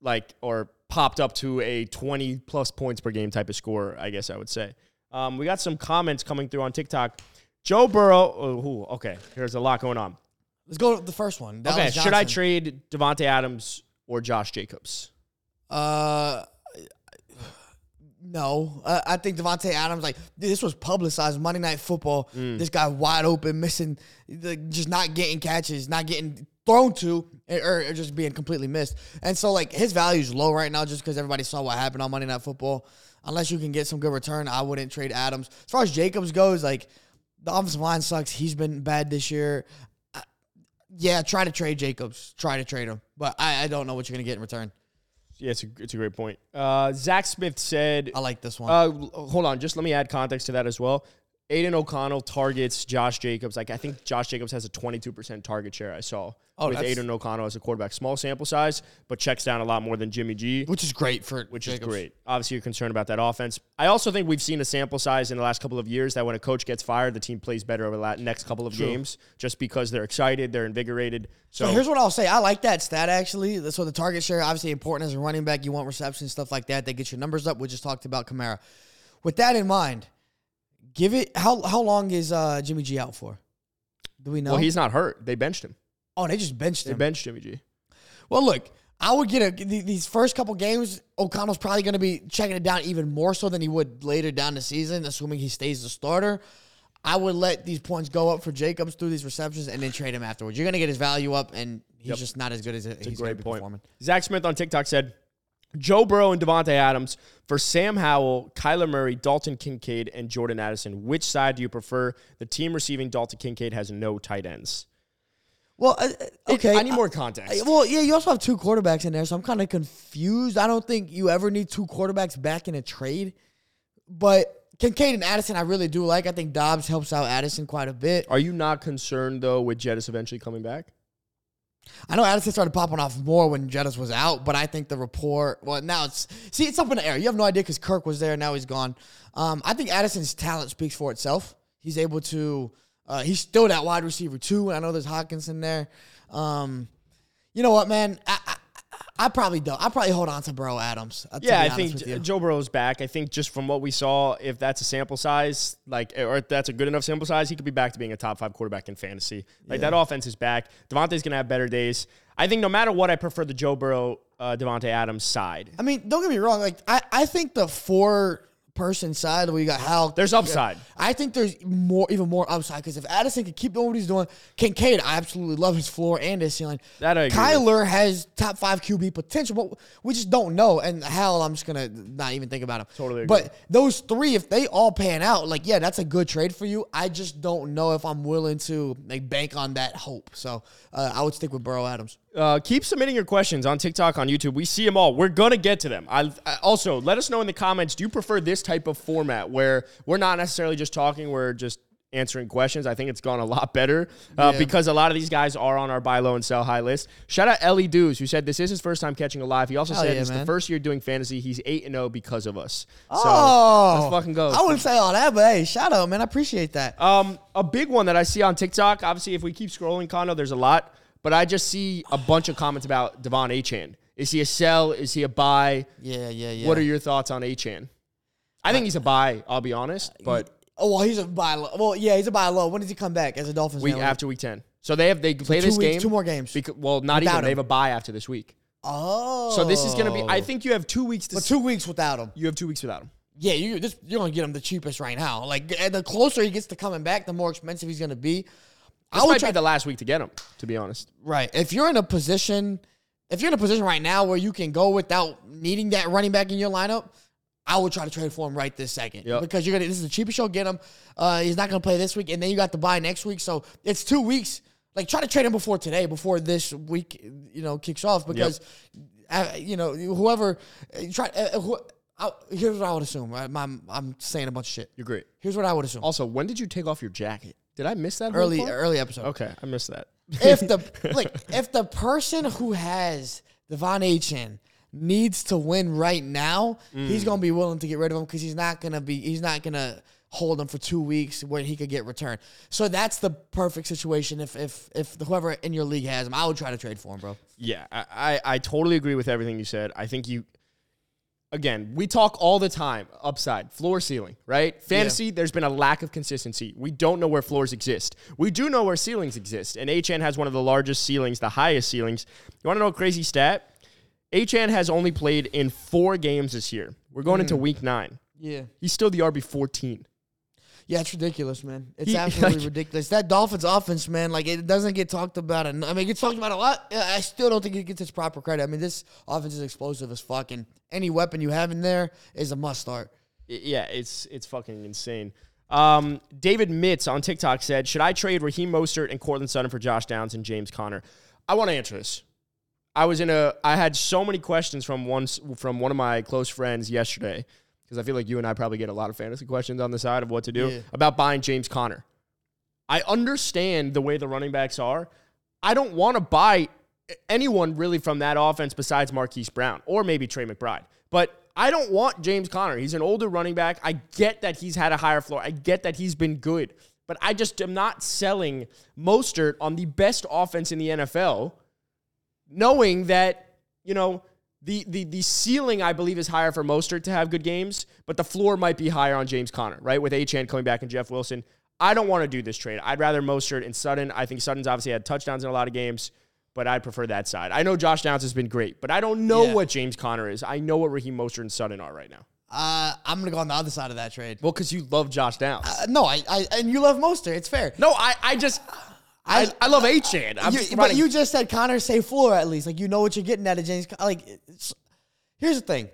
like or popped up to a twenty plus points per game type of score. I guess I would say. Um, we got some comments coming through on TikTok. Joe Burrow. Oh, ooh, okay, there's a lot going on. Let's go to the first one. okay, Dallas should I trade Davante Adams or Josh Jacobs? Uh, no. Uh, I think Davante Adams, like this was publicized Monday Night Football. This guy wide open, missing, like, just not getting catches, not getting thrown to, or, or just being completely missed. And so, like his value is low right now, just because everybody saw what happened on Monday Night Football. Unless you can get some good return, I wouldn't trade Adams. As far as Jacobs goes, like the offensive line sucks. He's been bad this year. Yeah, try to trade Jacobs. Try to trade him, but I, I don't know what you're gonna get in return. Yeah, it's a, it's a great point. Uh, Zach Smith said, I like this one. Uh, hold on, just let me add context to that as well. Aidan O'Connell targets Josh Jacobs. Like I think Josh Jacobs has a 22% target share. I saw Oh, with Aidan O'Connell as a quarterback. Small sample size, but checks down a lot more than Jimmy G, which is great for which Jacobs. is great. Obviously, you're concerned about that offense. I also think we've seen a sample size in the last couple of years that when a coach gets fired, the team plays better over the next couple of games, just because they're excited, they're invigorated. So, So here's what I'll say. I like that stat actually. So the target share obviously important as a running back. You want receptions, stuff like that. They get your numbers up. We just talked about Kamara. With that in mind, give it how how long is uh, Jimmy G out for? Do we know? well, he's not hurt. They benched him. oh, they just benched They him. benched Jimmy G. Well, look, I would get a these first couple games. O'Connell's probably going to be checking it down even more so than he would later down the season, assuming he stays the starter. I would let these points go up for Jacobs through these receptions and then trade him afterwards. You're going to get his value up, and he's Yep. just not as good as he's going to great be point. performing. Zach Smith on TikTok said, Joe Burrow and Davante Adams for Sam Howell, Kyler Murray, Dalton Kincaid, and Jordan Addison. Which side do you prefer? The team receiving Dalton Kincaid has no tight ends. Well, uh, uh, okay. I need more I- context. well, yeah, you also have two quarterbacks in there, so I'm kind of confused. I don't think you ever need two quarterbacks back in a trade. But Kincaid and Addison, I really do like. I think Dobbs helps out Addison quite a bit. Are you not concerned, though, with Jettas eventually coming back? I know Addison started popping off more when Jettas was out, but I think the report. Well, now it's see, it's up in the air. You have no idea because Kirk was there. Now he's gone. Um, I think Addison's talent speaks for itself. He's able to. Uh, he's still that wide receiver too. And I know there's Hawkins in there. Um, you know what, man? I, I, probably don't. I probably hold on to Bro Adams. uh, to Yeah, I think with you. J- Joe Burrow's back. I think just from what we saw, if that's a sample size, like, or if that's a good enough sample size, he could be back to being a top five quarterback in fantasy. Like that offense is back. Davante's gonna have better days. I think no matter what, I prefer the Joe Burrow, uh, Davante Adams side. I mean, don't get me wrong. Like I, I think the four person side where you got Hal. There's upside. I think there's more, even more upside because if Addison can keep doing what he's doing, Kincaid, I absolutely love his floor and his ceiling. That I agree Kyler has top five QB potential, but we just don't know. And Hal, I'm just gonna not even think about him. Totally agree. But those three, if they all pan out, like yeah, that's a good trade for you. I just don't know if I'm willing to like bank on that hope. So uh, I would stick with Burrow Adams. Uh, keep submitting your questions on TikTok, on YouTube. We see them all. We're gonna get to them. I, I also let us know in the comments. Do you prefer this type of format where we're not necessarily just talking, we're just answering questions? I think it's gone a lot better uh, Yeah. because a lot of these guys are on our buy low and sell high list. Shout out Ellie Dews who said this is his first time catching a live. He also Hell said yeah, it's the first year doing fantasy. He's eight and zero because of us. So oh, let's fucking go. I wouldn't say all that, but hey, shout out, man. I appreciate that. Um, a big one that I see on TikTok. Obviously, if we keep scrolling, Kondo, there's a lot, but I just see a bunch of comments about De'Von Achane. Is he a sell? Is he a buy? yeah, yeah, yeah. What are your thoughts on Achane? I think he's a buy. I'll be honest, uh, but Oh well, he's a buy low. Well, yeah, he's a buy low. When does he come back as a Dolphins? week analyst? after week ten. So they have they play two this weeks, game two more games. Because, well, not Without even. They have a buy after this week. Oh, So this is gonna be. I oh. think you have two weeks to. but two weeks without him. you have two weeks without him. Yeah, you this you're gonna get him the cheapest right now. Like and the closer he gets to coming back, the more expensive he's gonna be. I This would might try be the last week to get him. To be honest, right. If you're in a position, if you're in a position right now where you can go without needing that running back in your lineup, I would try to trade for him right this second Yep. because you're gonna. This is the cheapest you'll get him. Uh, he's not gonna play this week, and then you got to buy next week. So it's two weeks. Like try to trade him before today, before this week, you know, kicks off because, uh, you know, whoever uh, try. Uh, who, I, here's what I would assume. Right? I'm, I'm saying a bunch of shit. you're great. Here's what I would assume. Also, when did you take off your jacket? Did I miss that Early, early episode. Okay, I missed that. If the (laughs) like, if the person who has De'Von Achane needs to win right now, he's mm. gonna be willing to get rid of him because he's not gonna be. He's not gonna hold him for two weeks where he could get returned. So that's the perfect situation. If if if whoever in your league has him, I would try to trade for him, bro. Yeah, I, I, I totally agree with everything you said. I think you, again, we talk all the time upside, floor ceiling, right? Fantasy, there's been a lack of consistency. We don't know where floors exist. We do know where ceilings exist. And Achane has one of the largest ceilings, the highest ceilings. You want to know a crazy stat? Achane has only played in four games this year. We're going into week nine. Yeah. He's still the RB 14. Yeah, it's ridiculous, man. It's He- (laughs) absolutely like- ridiculous. That Dolphins offense, man, like it doesn't get talked about. en- I mean, it gets talked about a lot. I still don't think it gets its proper credit. I mean, this offense is explosive as fuck, and any weapon you have in there is a must start. Yeah, it's it's fucking insane. Um, David Mitz on TikTok said, "Should I trade Raheem Mostert and Courtland Sutton for Josh Downs and James Conner?" I want to answer this. I was in a. I had so many questions from one from one of my close friends yesterday because I feel like you and I probably get a lot of fantasy questions on the side of what to do Yeah. about buying James Conner. I understand the way the running backs are. I don't want to buy anyone really from that offense besides Marquise Brown or maybe Trey McBride. But I don't want James Conner. He's an older running back. I get that he's had a higher floor. I get that he's been good. But I just am not selling Mostert on the best offense in the NFL, knowing that, you know, the, the, the ceiling, I believe, is higher for Mostert to have good games, but the floor might be higher on James Conner, right? With Achane coming back and Jeff Wilson. I don't want to do this trade. I'd rather Mostert and Sutton. I think Sutton's obviously had touchdowns in a lot of games, but I prefer that side. I know Josh Downs has been great, but I don't know Yeah. what James Conner is. I know what Raheem Mostert and Sutton are right now. Uh, I'm gonna go on the other side of that trade. Well, because you love Josh Downs. Uh, no, I, I and you love Mostert. It's fair. no, I, I just, I, I love You- just but you just said Conner say floor at least. Like you know what you're getting out of James. Like, here's the thing.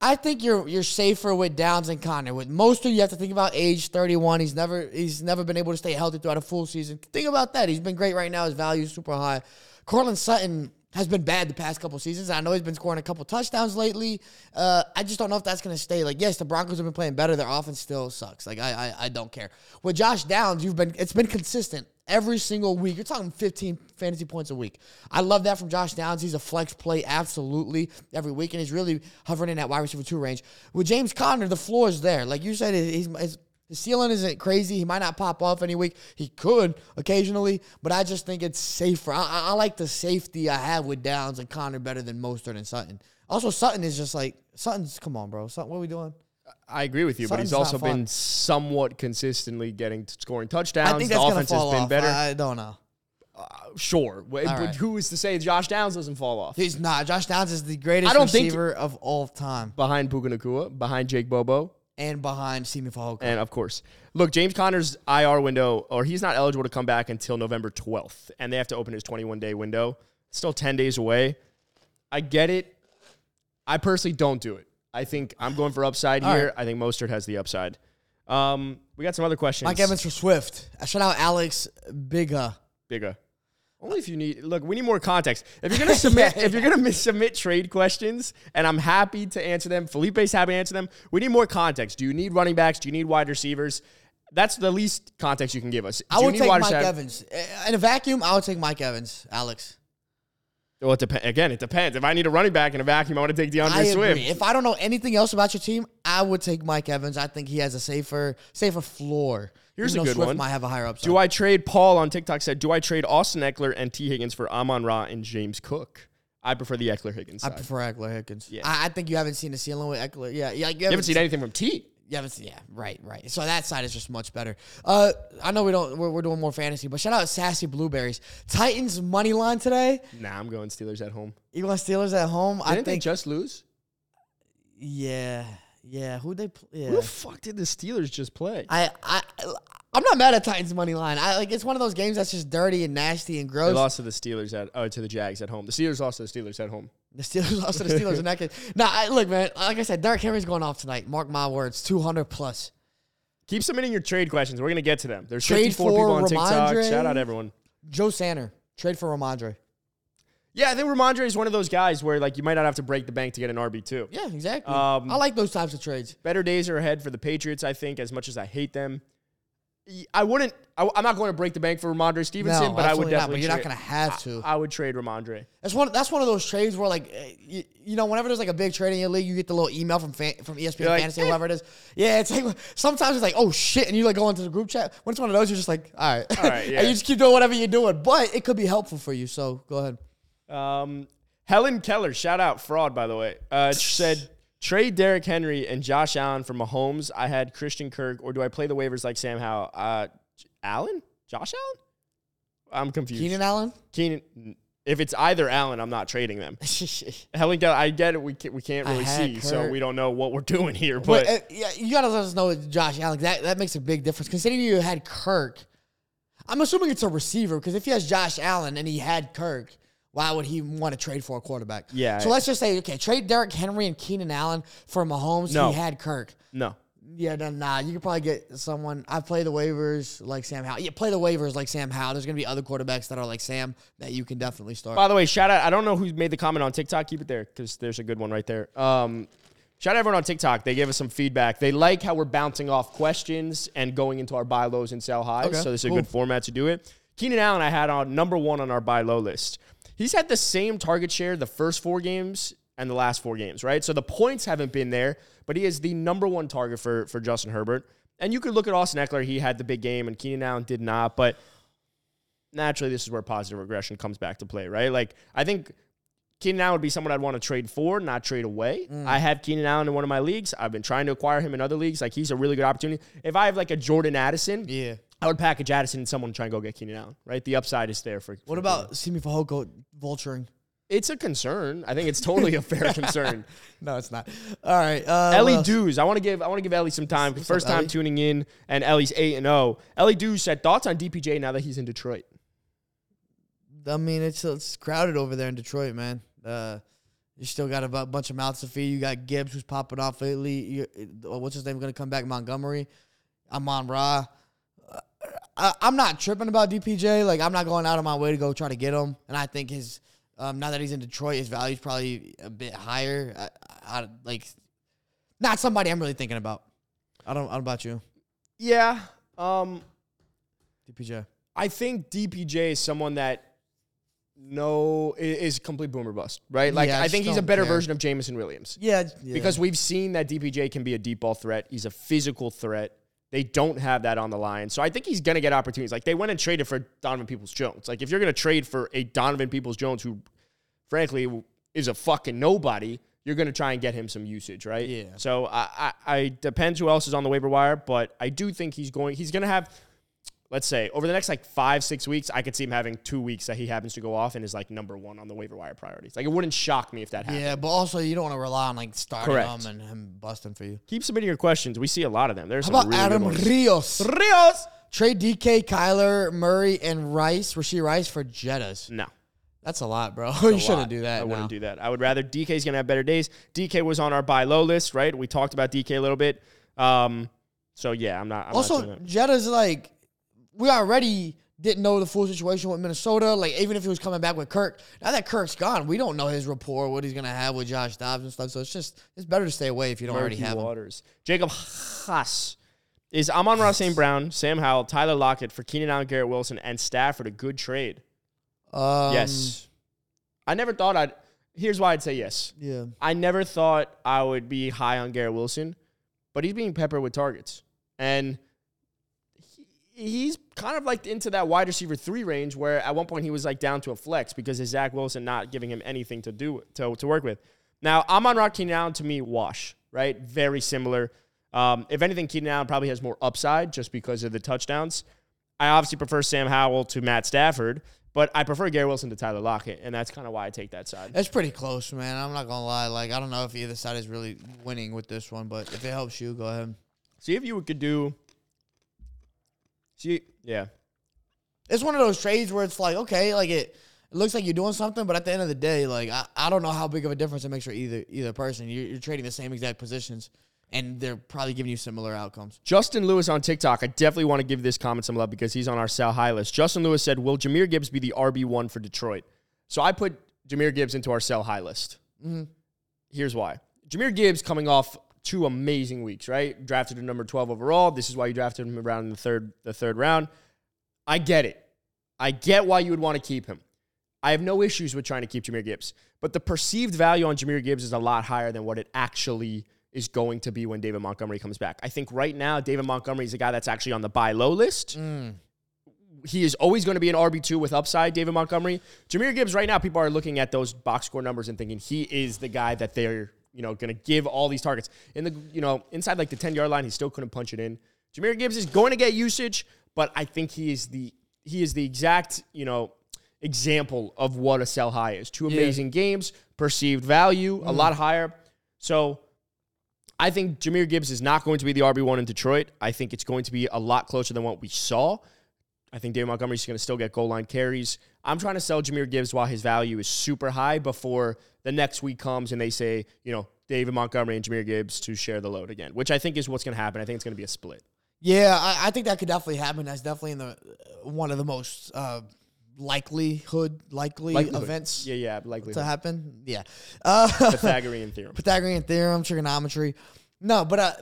I think you're you're safer with Downs and Conner. With Mostert, you have to think about age 31. He's never he's never been able to stay healthy throughout a full season. Think about that. He's been great right now. His value is super high. Courtland Sutton has been bad the past couple seasons. I know he's been scoring a couple touchdowns lately. Uh, I just don't know if that's going to stay. Like, yes, the Broncos have been playing better. Their offense still sucks. Like, I, I I don't care. With Josh Downs, you've been it's been consistent every single week. You're talking 15 fantasy points a week. I love that from Josh Downs. He's a flex play absolutely every week, and he's really hovering in that wide receiver two range. With James Conner, the floor is there. Like you said, he's, he's the ceiling isn't crazy. He might not pop off any week. He could occasionally, but I just think it's safer. I, I, I like the safety I have with Downs and Conner better than Mostert and Sutton. Also, Sutton is just like Sutton's. Come on, bro. Sutton, what are we doing? I agree with you, but he's also been somewhat consistently getting scoring touchdowns. I think the that's gonna offense fall has been off. better. I, don't know. Uh, sure, but right. who is to say Josh Downs doesn't fall off? He's not. Josh Downs is the greatest I don't think- receiver of all time. behind Puka Nacua, behind Jake Bobo. And behind Simi Fehoko. And of course, look, James Conner's IR window, or he's not eligible to come back until November 12th, and they have to open his 21 day window. Still 10 days away. I get it. I personally don't do it. I think I'm going for upside All here. right. I think Mostert has the upside. Um, we got some other questions. Mike Evans for Swift. I shout out Alex Bigga. Bigger. Only if you need. Look, we need more context. If you're gonna (laughs) submit, Yeah. if you're gonna miss- submit trade questions, and I'm happy to answer them. Felipe's happy to answer them. We need more context. Do you need running backs? Do you need wide receivers? That's the least context you can give us. Do I would take Mike Evans. In a vacuum, I would take Mike Evans, Alex. Well, it depends. Again, it depends. If I need a running back in a vacuum, I want to take DeAndre I Swift. agree. If I don't know anything else about your team, I would take Mike Evans. I think he has a safer, safer floor. Here's even a good Swift one. Might have a higher upside. Do I trade Paul on TikTok said, do I trade Austin Ekeler and T. Higgins for Amon Ra and James Cook? I prefer the Ekeler Higgins I side. prefer Ekeler Higgins. Yeah. I, I think you haven't seen the ceiling with Ekeler. Yeah, yeah. You you haven't seen anything from T. You haven't seen, yeah, right, right. So that side is just much better. Uh, I know we don't, we're, we're doing more fantasy, but shout out Sassy Blueberries. Titans money line today. Nah, I'm going Steelers at home. You want Steelers at home? I Didn't they think, just lose? yeah, yeah. Who they? Pl- yeah. Who the fuck did the Steelers just play? I, I, I'm not mad at Titans money line. I like it's one of those games that's just dirty and nasty and They gross. lost to the Steelers at oh to the Jags at home. The Steelers lost to the Steelers at home. The Steelers (laughs) lost to the Steelers in that case. No, I, look, man. Like I said, Derrick Henry's going off tonight. Mark my words, 200 plus. Keep submitting your trade questions. We're gonna get to them. There's Trade 54 people on TikTok. Rhamondre. Shout out everyone. Joe Sanner trade for Rhamondre. Yeah, I think Rhamondre is one of those guys where like you might not have to break the bank to get an RB two. Yeah, exactly. Um, I like those types of trades. Better days are ahead for the Patriots. I think as much as I hate them, I wouldn't. I, am not going to break the bank for Rhamondre Stevenson, No, but I would absolutely not, definitely. but you're not gonna have to. I, I would trade Rhamondre. That's one. That's one of those trades where, like, eh, you, you know, whenever there's like a big trade in your league, you get the little email from fan, from ESPN You're like, Fantasy, eh. whoever it is. Yeah, it's like sometimes it's like, oh shit, and you like go into the group chat. When it's one of those, you're just like, all right, All right, (laughs) yeah. and you just keep doing whatever you're doing. But it could be helpful for you. So go ahead. Um, Helen Keller, shout out fraud by the way, uh, said trade Derrick Henry and Josh Allen for Mahomes. I had Christian Kirk, or do I play the waivers like Sam Howell? Uh, Allen, Josh Allen. I'm confused. Keenan Allen. Keenan. If it's either Allen, I'm not trading them. (laughs) Helen Keller, I get it. We can't, we can't really see, so we don't know what we're doing here. But, But uh, yeah, you gotta let us know Josh Allen. That that makes a big difference. Considering you had Kirk, I'm assuming it's a receiver because if he has Josh Allen and he had Kirk, why would he want to trade for a quarterback? Yeah. So let's just say, okay, trade Derrick Henry and Keenan Allen for Mahomes. No. He had Kirk. no, Yeah, no, nah. You could probably get someone. I play the waivers like Sam Howell. Yeah, play the waivers like Sam Howell. There's gonna be other quarterbacks that are like Sam that you can definitely start. By the way, shout out. I don't know who made the comment on TikTok. Keep it there because there's a good one right there. Um, shout out everyone on TikTok. They gave us some feedback. They like how we're bouncing off questions and going into our buy lows and sell highs. Okay, so this is a cool. good format to do it. Keenan Allen, I had on number one on our buy low list. He's had the same target share the first four games and the last four games, right? So the points haven't been there, but he is the number one target for for Justin Herbert. And you could look at Austin Ekeler. He had the big game, and Keenan Allen did not. But naturally, this is where positive regression comes back to play, right? Like, I think Keenan Allen would be someone I'd want to trade for, not trade away. Mm. I have Keenan Allen in one of my leagues. I've been trying to acquire him in other leagues. Like, he's a really good opportunity. If I have like a Jordan Addison, yeah. I would package Addison and someone try and go get Keenan Allen, right? The upside is there for. What for about Simi Fehoko vulturing? It's a concern. I think it's totally a fair (laughs) concern. No, it's not. All right. Uh, Ellie? Dews, I want to give I want to give Ellie some time. What's First up, time Ellie? tuning in, and Ellie's eight and zero. Ellie Dews said thoughts on DPJ now that he's in Detroit. I mean, it's it's crowded over there in Detroit, man. Uh, you still got a bunch of mouths to feed. You got Gibbs who's popping off lately. You, uh, what's his name going to come back? Montgomery. Amon Ra. I, I'm not tripping about DPJ. Like I'm not going out of my way to go try to get him. And I think his um, now that he's in Detroit, his value's probably a bit higher. I, I, like not somebody I'm really thinking about. I don't. I don't know about you, Yeah. Um, DPJ. I think DPJ is someone that no is complete boomer bust, right? Like Yeah, I I think he's a better care. version of Jameson Williams. Yeah, yeah. Because we've seen that DPJ can be a deep ball threat. He's a physical threat. They don't have that on the line. So I think he's going to get opportunities. Like they went and traded for Donovan Peoples Jones. Like if you're going to trade for a Donovan Peoples Jones who frankly is a fucking nobody, you're going to try and get him some usage, right? Yeah. So I, I, I depends who else is on the waiver wire, but I do think he's going he's going to have let's say over the next like five, six weeks, I could see him having two weeks that he happens to go off and is like number one on the waiver wire priorities. Like it wouldn't shock me if that happened. Yeah, but also you don't want to rely on like starting Correct. him and him busting for you. Keep submitting your questions. We see a lot of them. There's How about really Adam. Rios? Rios. Trade DK, Kyler, Murray, and Rice, Rashee Rice for Jettas. No. That's a lot, bro. (laughs) a you shouldn't do that. I wouldn't do that. I would rather DK's gonna have better days. DK was on our buy low list, right? We talked about DK a little bit. Um, so yeah, I'm not. I'm not Also, that. Jetta's like we already didn't know the full situation with Minnesota. Like even if he was coming back with Kirk, now that Kirk's gone, we don't know his rapport, what he's gonna have with Josh Dobbs and stuff. So it's just it's better to stay away if you don't already have him. Jacob Haas is Amon Ra St. Brown, Sam Howell, Tyler Lockett for Keenan Allen, Garrett Wilson, and Stafford. A good trade. Um, yes. I never thought I'd. Here's why I'd say yes. Yeah. I never thought I would be high on Garrett Wilson, but he's being peppered with targets. And he's kind of like into that wide receiver three range where at one point he was like down to a flex because of Zach Wilson not giving him anything to do to, to work with. Now, Amon Rock Keenan Allen to me, wash, right? Very similar. Um, if anything, Keenan Allen probably has more upside just because of the touchdowns. I obviously prefer Sam Howell to Matt Stafford, but I prefer Gary Wilson to Tyler Lockett, and that's kind of why I take that side. It's pretty close, man. I'm not gonna lie. Like I don't know if either side is really winning with this one, but if it helps you, go ahead. See if you could do. See, yeah, It's one of those trades where it's like, okay, like it, it looks like you're doing something, but at the end of the day, like I, I don't know how big of a difference it makes for either either person. You're, you're trading the same exact positions, and they're probably giving you similar outcomes. Justin Lewis on TikTok. I definitely want to give this comment some love because he's on our sell high list. Justin Lewis said, "Will Jahmyr Gibbs be the RB one for Detroit?" So I put Jahmyr Gibbs into our sell high list. Mm-hmm. Here's why: Jahmyr Gibbs coming off two amazing weeks, right? Drafted at number twelve overall. This is why you drafted him around in the third the third round. I get it. I get why you would want to keep him. I have no issues with trying to keep Jahmyr Gibbs, but the perceived value on Jahmyr Gibbs is a lot higher than what it actually is going to be when David Montgomery comes back. I think right now David Montgomery is a guy that's actually on the buy low list. Mm. He is always going to be an RB2 with upside, David Montgomery. Jahmyr Gibbs right now people are looking at those box score numbers and thinking he is the guy that they're, you know, going to give all these targets. In the, you know, inside like the 10-yard line, he still couldn't punch it in. Jahmyr Gibbs is going to get usage, but I think he is the he is the exact, you know, example of what a sell high is. Two amazing games, perceived value a mm. lot higher. So I think Jahmyr Gibbs is not going to be the RB1 in Detroit. I think it's going to be a lot closer than what we saw. I think David Montgomery is going to still get goal line carries. I'm trying to sell Jahmyr Gibbs while his value is super high before the next week comes and they say, you know, David Montgomery and Jahmyr Gibbs to share the load again, which I think is what's going to happen. I think it's going to be a split. Yeah, I, I think that could definitely happen. That's definitely in the one of the most uh, likelihood likely Likelihood. events Yeah, yeah, likely. to happen. Yeah, uh, (laughs) Pythagorean theorem. Pythagorean theorem, trigonometry. No, but uh,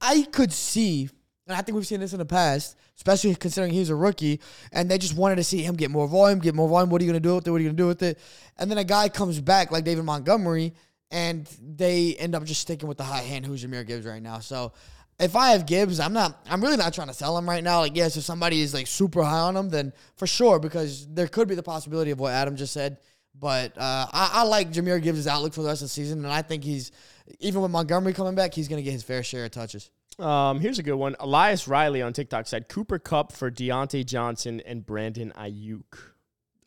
I could see, and I think we've seen this in the past, especially considering he's a rookie, and they just wanted to see him get more volume, get more volume. What are you going to do with it? What are you going to do with it? And then a guy comes back like David Montgomery, and they end up just sticking with the high hand who's Jahmyr Gibbs right now. So if I have Gibbs, I'm not. I'm really not trying to sell him right now. Like, yes, if somebody is like super high on him, then for sure, because there could be the possibility of what Adam just said. But uh, I, I like Jahmyr Gibbs' outlook for the rest of the season, and I think he's even with Montgomery coming back, he's going to get his fair share of touches. Um, here's a good one. Elias Riley on TikTok said Cooper Kupp for Diontae Johnson and Brandon Aiyuk.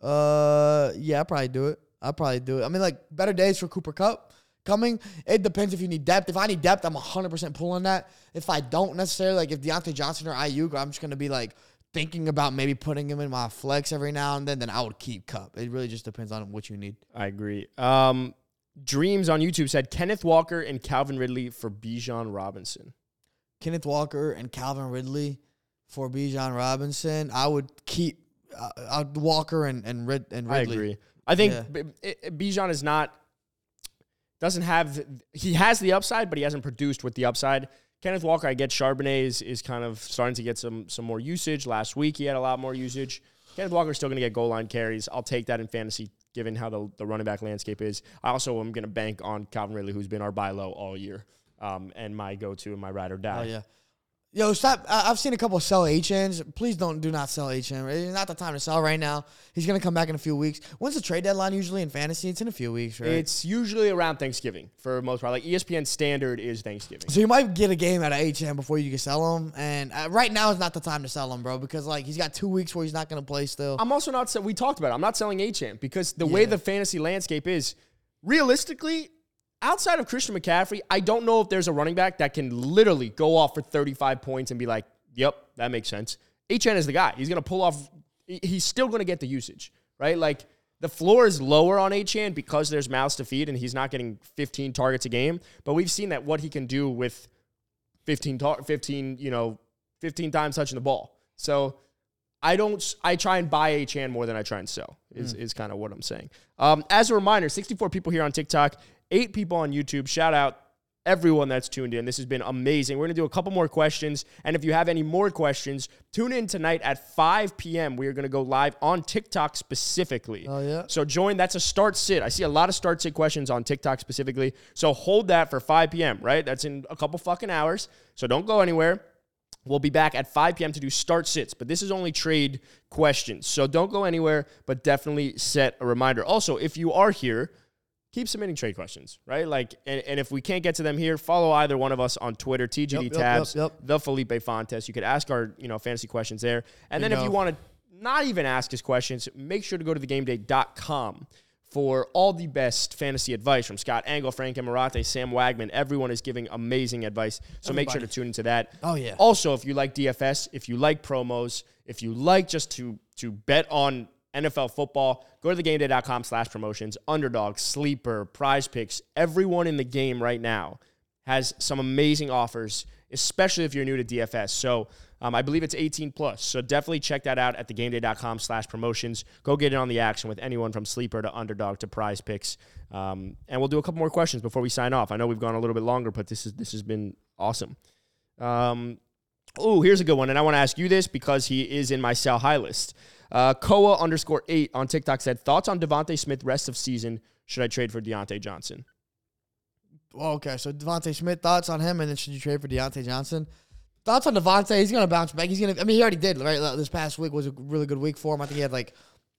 Uh, yeah, I probably do it. I probably do it. I mean, like better days for Cooper Kupp coming. It depends if you need depth. If I need depth, I'm 100 percent pulling that. If I don't necessarily, like if Diontae Johnson or Aiyuk, I'm just gonna be like thinking about maybe putting him in my flex every now and then. Then I would keep Kupp. It really just depends on what you need. I agree. Um, Dreams on YouTube said Kenneth Walker and Calvin Ridley for Bijan Robinson. Kenneth Walker and Calvin Ridley for Bijan Robinson. I would keep uh, uh, Walker and and, Rid- and I Ridley. agree. I think Yeah. B- I- Bijan is not doesn't have he has the upside, but he hasn't produced with the upside. Kenneth Walker, I get Charbonnet is, is kind of starting to get some some more usage. Last week he had a lot more usage. Kenneth Walker is still going to get goal line carries. I'll take that in fantasy, given how the, the running back landscape is. I also am going to bank on Calvin Ridley, who's been our buy low all year, um, and my go to and my ride or die. Oh yeah, Yo, stop! I, I've seen a couple sell Achanes. Please don't, do not sell Achane. It's not the time to sell right now. He's gonna come back in a few weeks. When's the trade deadline usually in fantasy? It's in a few weeks, right? It's usually around Thanksgiving for most part. Like ESPN standard is Thanksgiving. so you might get a game out of Achane before you can sell him. And uh, right now is not the time to sell him, bro, because like he's got two weeks where he's not gonna play still. I'm also not. se- We talked about. It. I'm not selling HM because the way Yeah. the fantasy landscape is, realistically, outside of Christian McCaffrey, I don't know if there's a running back that can literally go off for 35 points and be like, "Yep, that makes sense." Achane is the guy. He's gonna pull off. He's still gonna get the usage, right? Like the floor is lower on Achane because there's mouths to feed and he's not getting 15 targets a game. But we've seen that what he can do with 15, tar- 15, you know, 15 times touching the ball. So I don't. I try and buy Achane more than I try and sell. Is is kind of what I'm saying. Um, as a reminder, 64 people here on TikTok, eight people on YouTube. Shout out everyone that's tuned in. This has been amazing. We're gonna do a couple more questions, and if you have any more questions, tune in tonight at 5 p.m. We are gonna go live on TikTok specifically. Oh, yeah? So join. That's a start sit. I see a lot of start sit questions on TikTok specifically. So hold that for 5 p.m. Right? That's in a couple fucking hours. So don't go anywhere. We'll be back at 5 p.m. to do start sits, but this is only trade questions. So don't go anywhere, but definitely set a reminder. Also, if you are here, keep submitting trade questions, right? Like, and, and if we can't get to them here, follow either one of us on Twitter, TGD Yep, Tabs, yep, yep. the Felipe Fontes. You could ask our, you know, fantasy questions there. And then if you want to not even ask us questions, make sure to go to thegameday.com for all the best fantasy advice from Scott Engel, Frank Ammirante, Sam Wagman. Everyone is giving amazing advice. So make sure to tune into that. Oh, yeah. Also, if you like DFS, if you like promos, if you like just to to bet on NFL football, go to thegameday.com slash promotions, underdog, sleeper, prize picks. Everyone in the game right now has some amazing offers, especially if you're new to DFS. So um, I believe it's 18 plus. So definitely check that out at thegameday.com slash promotions. Go get in on the action with anyone from sleeper to underdog to prize picks. Um, and we'll do a couple more questions before we sign off. I know we've gone a little bit longer, but this is this has been awesome. Um, oh, here's a good one, and I want to ask you this because he is in my sell high list. Uh, Koa underscore eight on TikTok said thoughts on DeVonta Smith rest of season. Should I trade for Diontae Johnson? Well, okay, so DeVonta Smith, thoughts on him, and then should you trade for Diontae Johnson? Thoughts on DeVonta? He's gonna bounce back. He's gonna. I mean, he already did. Right, this past week was a really good week for him. I think he had like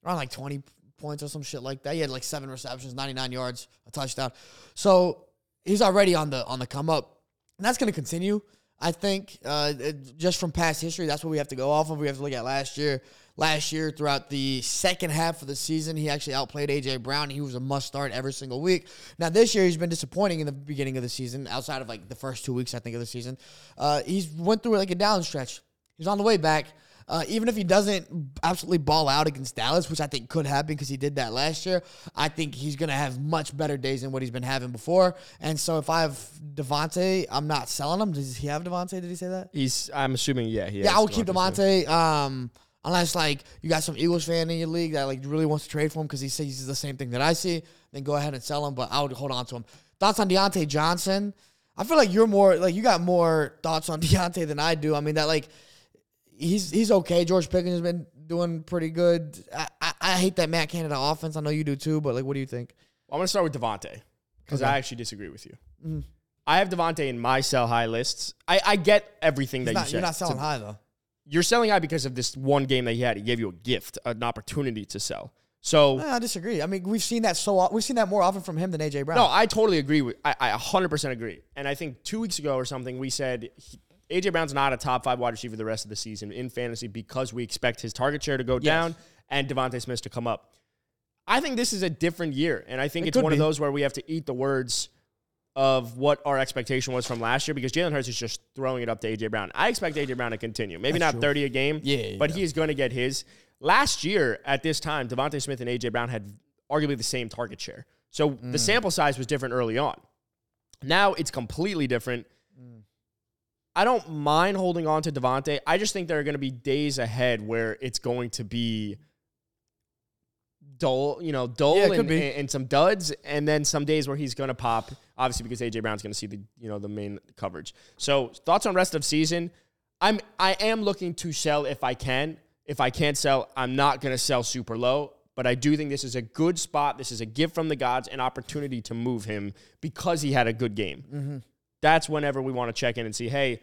around like twenty points or some shit like that. He had like seven receptions, ninety nine yards, a touchdown. So he's already on the on the come up, and that's gonna continue. I think uh, it- just from past history, that's what we have to go off of. We have to look at last year. Last year, throughout the second half of the season, he actually outplayed AJ Brown. He was a must start every single week. Now this year, he's been disappointing in the beginning of the season. Outside of like the first two weeks, I think of the season, uh, he's went through like a down stretch. He's on the way back. Uh, even if he doesn't absolutely ball out against Dallas, which I think could happen because he did that last year, I think he's going to have much better days than what he's been having before. And so if I have DeVonta, I'm not selling him. Does he have DeVonta? Did he say that? He's. I'm assuming. Yeah. He Yeah, I would keep DeVonta Smith. Um, unless like you got some Eagles fan in your league that like really wants to trade for him because he says the same thing that I see, then go ahead and sell him. But I would hold on to him. Thoughts on Diontae Johnson? I feel like you're more like you got more thoughts on (laughs) Diontae than I do. I mean that like he's he's okay. George Pickens has been doing pretty good. I, I, I hate that Matt Canada offense. I know you do too, but like, what do you think? I'm gonna start with DeVonta because Okay. I actually disagree with you. Mhm. I have DeVonta in my sell high lists. I, I get everything He's that not, you said. you're not selling So high though. You're selling high because of this one game that he had. He gave you a gift, an opportunity to sell. So I disagree. I mean, we've seen that so we've seen that more often from him than AJ Brown. No, I totally agree with. I, I 100% agree. And I think two weeks ago or something, we said he, AJ Brown's not a top five wide receiver the rest of the season in fantasy because we expect his target share to go down and DeVonta Smith to come up. I think this is a different year, and I think It it's one be. of those where we have to eat the words of what our expectation was from last year because Jalen Hurts is just throwing it up to AJ Brown. I expect AJ Brown to continue. Maybe That's not true. 30 a game, Yeah, but yeah. he is going to get his. Last year at this time, DeVonta Smith and AJ Brown had arguably the same target share. So Mm. the sample size was different early on. Now it's completely different. Mm. I don't mind holding on to DeVonta. I just think there are going to be days ahead where it's going to be dull, you know, dull Yeah, and, and some duds, and then some days where he's going to pop. Obviously, because AJ Brown's going to see the you know the main coverage. So thoughts on rest of season? I'm I am looking to sell if I can. If I can't sell, I'm not going to sell super low. But I do think this is a good spot. This is a gift from the gods, an opportunity to move him because he had a good game. Mm-hmm. That's whenever we want to check in and see, hey,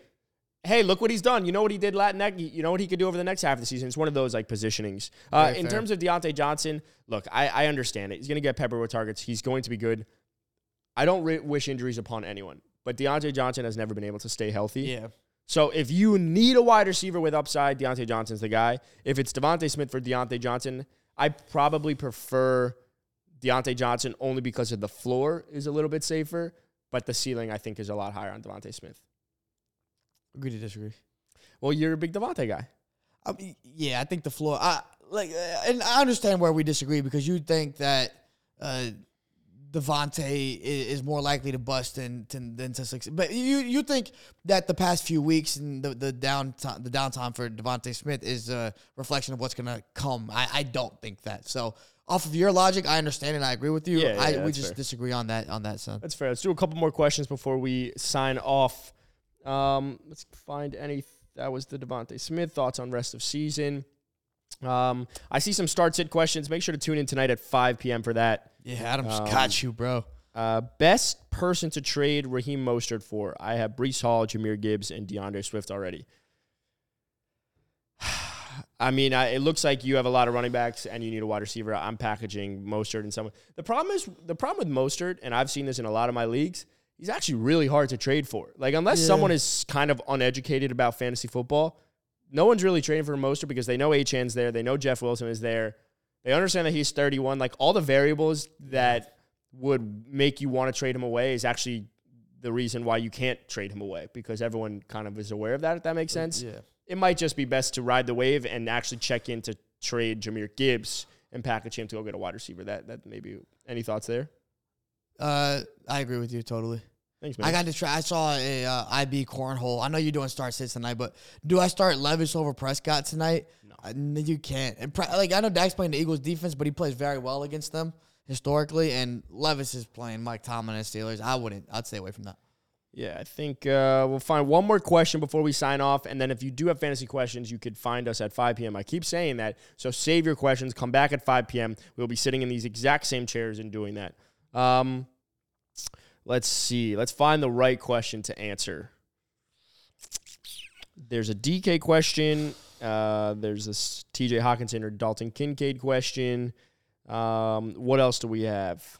hey, look what he's done. You know what he did Latin neck. You know what he could do over the next half of the season. It's one of those like positionings. Uh, in fair. terms of Diontae Johnson, look, I, I understand it. He's going to get peppered with targets. He's going to be good. I don't ri wish injuries upon anyone, but Diontae Johnson has never been able to stay healthy. Yeah. So if you need a wide receiver with upside, Diontae Johnson's the guy. If it's DeVonta Smith for Diontae Johnson, I probably prefer Diontae Johnson only because of the floor is a little bit safer, but the ceiling I think is a lot higher on DeVonta Smith. Agree to disagree. Well, you're a big DeVonta guy. I mean, yeah, I think the floor. I like, and I understand where we disagree because you think that uh, DeVonta is, is more likely to bust than than, than to succeed. But you you think that the past few weeks and the the downtime the downtime for DeVonta Smith is a reflection of what's going to come. I, I don't think that. So off of your logic, I understand and I agree with you. Yeah, yeah, I, yeah, we just fair. disagree on that on that son. That's fair. Let's do a couple more questions before we sign off. Um, let's find any. That was the DeVonta Smith thoughts on rest of season. Um, I see some start sit questions. Make sure to tune in tonight at 5 p.m. for that. Yeah, Adams Um, got you, bro. Uh, best person to trade Raheem Mostert for? I have Breece Hall, Jahmyr Gibbs, and D'Andre Swift already. (sighs) I mean, I, it looks like you have a lot of running backs and you need a wide receiver. I'm packaging Mostert and someone. The problem is the problem with Mostert, and I've seen this in a lot of my leagues. He's actually really hard to trade for. Like unless Yeah. someone is kind of uneducated about fantasy football, no one's really trading for Mostert because they know Achane's there, they know Jeff Wilson is there, they understand that he's 31. Like all the variables that would make you want to trade him away is actually the reason why you can't trade him away because everyone kind of is aware of that. If that makes sense, Yeah. it might just be best to ride the wave and actually check in to trade Jahmyr Gibbs and package him to go get a wide receiver. That that maybe any thoughts there? Uh, I agree with you totally. Thanks, man. I got to try. I saw a uh, IB cornhole. I know you're doing start sits tonight, but do I start Levis over Prescott tonight? No. I- you can't. And Pre- like I know Dak's playing the Eagles defense, but he plays very well against them historically. And Levis is playing Mike Tomlin and Steelers. I wouldn't. I'd stay away from that. Yeah, I think uh, we'll find one more question before we sign off. And then if you do have fantasy questions, you could find us at 5 p.m. I keep saying that. So save your questions. Come back at 5 p.m. We'll be sitting in these exact same chairs and doing that. Um, let's see. Let's find the right question to answer. There's a DK question. Uh, there's this TJ Hockenson or Dalton Kincaid question. Um, what else do we have?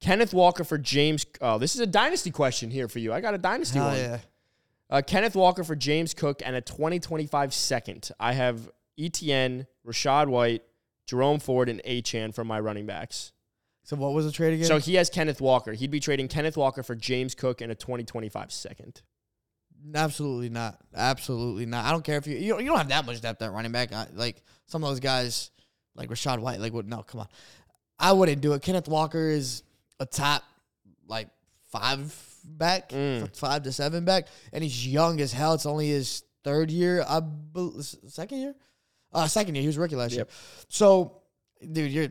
Kenneth Walker for James. Oh, this is a dynasty question here for you. I got a dynasty Hell one. yeah. Uh, Kenneth Walker for James Cook and a 2025 second. I have Etienne, Rachaad White, Jerome Ford, and Achane for my running backs. So what was the trade again? So he has Kenneth Walker. He'd be trading Kenneth Walker for James Cook and a 2025 second. Absolutely not. Absolutely not. I don't care if you you don't, you don't have that much depth at running back. I, like some of those guys, like Rachaad White. Like what? No, come on. I wouldn't do it. Kenneth Walker is a top like five back, Mm. five to seven back, and he's young as hell. It's only his third year, I bel second year, uh, second year. He was rookie last year. So, dude, you're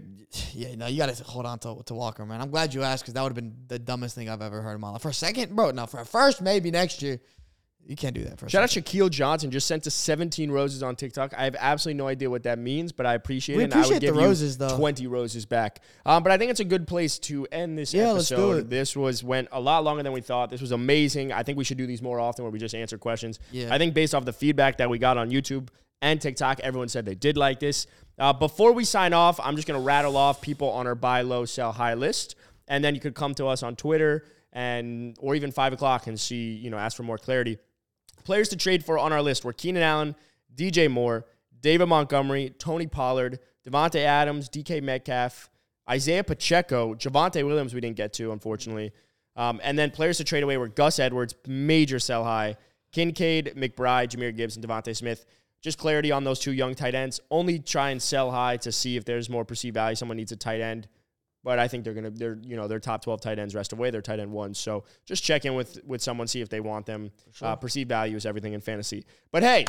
yeah. No, you got to hold on to to Walker, man. I'm glad you asked because that would have been the dumbest thing I've ever heard in my life. For a second, bro, no. For a first, maybe next year. You can't do that for a Shout out. Shaquille Johnson. Just sent us 17 roses on TikTok. I have absolutely no idea what that means, but I appreciate We it. and I would appreciate the give you roses, though. 20 roses back. Um, but I think it's a good place to end this Yeah, let's episode. do it. This was went a lot longer than we thought. This was amazing. I think we should do these more often where we just answer questions. Yeah. I think based off the feedback that we got on YouTube and TikTok, everyone said they did like this. Uh, before we sign off, I'm just going to rattle off people on our buy low, sell high list. And then you could come to us on Twitter and or even 5 o'clock and see, you know, ask for more clarity. Players to trade for on our list were Keenan Allen, DJ Moore, David Montgomery, Tony Pollard, Davante Adams, DK Metcalf, Isaiah Pacheco, Javonte Williams, we didn't get to, unfortunately. Um, and then players to trade away were Gus Edwards, major sell high, Kincaid, McBride, Jahmyr Gibbs, and DeVonta Smith. Just clarity on those two young tight ends. Only try and sell high to see if there's more perceived value. Someone needs a tight end. But I think they're gonna they're you know they're top twelve tight ends rest away. They're tight end ones. So just check in with with someone, see if they want them. Uh, perceived value is everything in fantasy. But hey,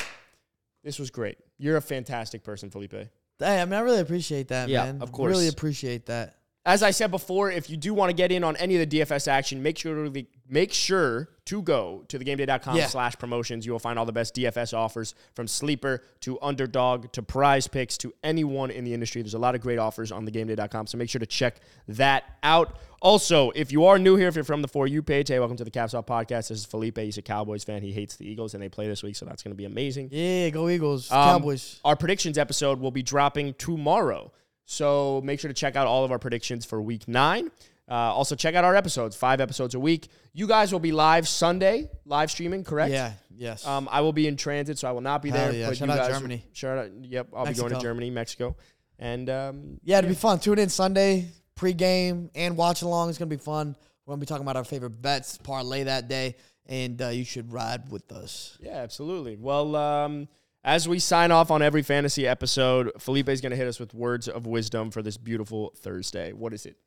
this was great. You're a fantastic person, Felipe. Hey, I mean, I really appreciate that, Yeah, man. of course. Really appreciate that. As I said before, if you do want to get in on any of the DFS action, make sure to make sure to go to thegameday.com Yeah. slash promotions. You will find all the best DFS offers from sleeper to underdog to prize picks to anyone in the industry. There's a lot of great offers on thegameday.com, so make sure to check that out. Also, if you are new here, if you're from the For You page, hey, welcome to the Caps Off Podcast. This is Felipe. He's a Cowboys fan. He hates the Eagles, and they play this week, so that's going to be amazing. Yeah, go Eagles, Um, Cowboys. Our predictions episode will be dropping tomorrow. So make sure to check out all of our predictions for week nine. Uh, also, check out our episodes, five episodes a week. You guys will be live Sunday, live streaming, correct? Yeah, yes. Um, I will be in transit, so I will not be Hell there. yeah. but Shout you out guys, Germany. Shout out, yep, I'll be going to Germany, Mexico. And um, yeah, it'll be fun. Tune in Sunday, pregame and watch along. It's gonna be fun. We're gonna be talking about our favorite bets, parlay that day, and uh, you should ride with us. yeah, absolutely. Well, um, as we sign off on every fantasy episode, Felipe is going to hit us with words of wisdom for this beautiful Thursday. What is it?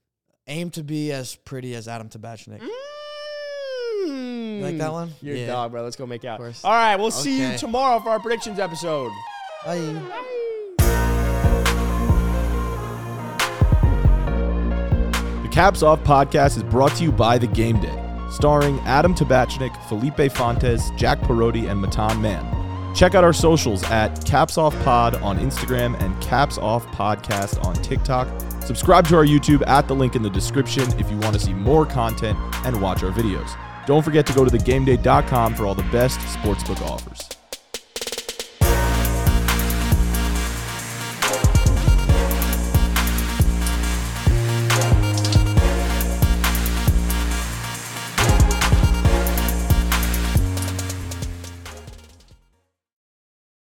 Aim to be as pretty as Adam Tabachnik. You like that mm. one? You're a Yeah. dog, bro. Let's go make out. course. All right, we'll see you Okay. tomorrow for our predictions episode. Bye. The Caps Off podcast is brought to you by The Game Day, starring Adam Tabachnik, Felipe Fontes, Jack Perotti, and Matan Mann. Check out our socials at Caps Off Pod on Instagram and Caps Off Podcast on TikTok. Subscribe to our YouTube at the link in the description if you want to see more content and watch our videos. Don't forget to go to thegameday.com for all the best sportsbook offers.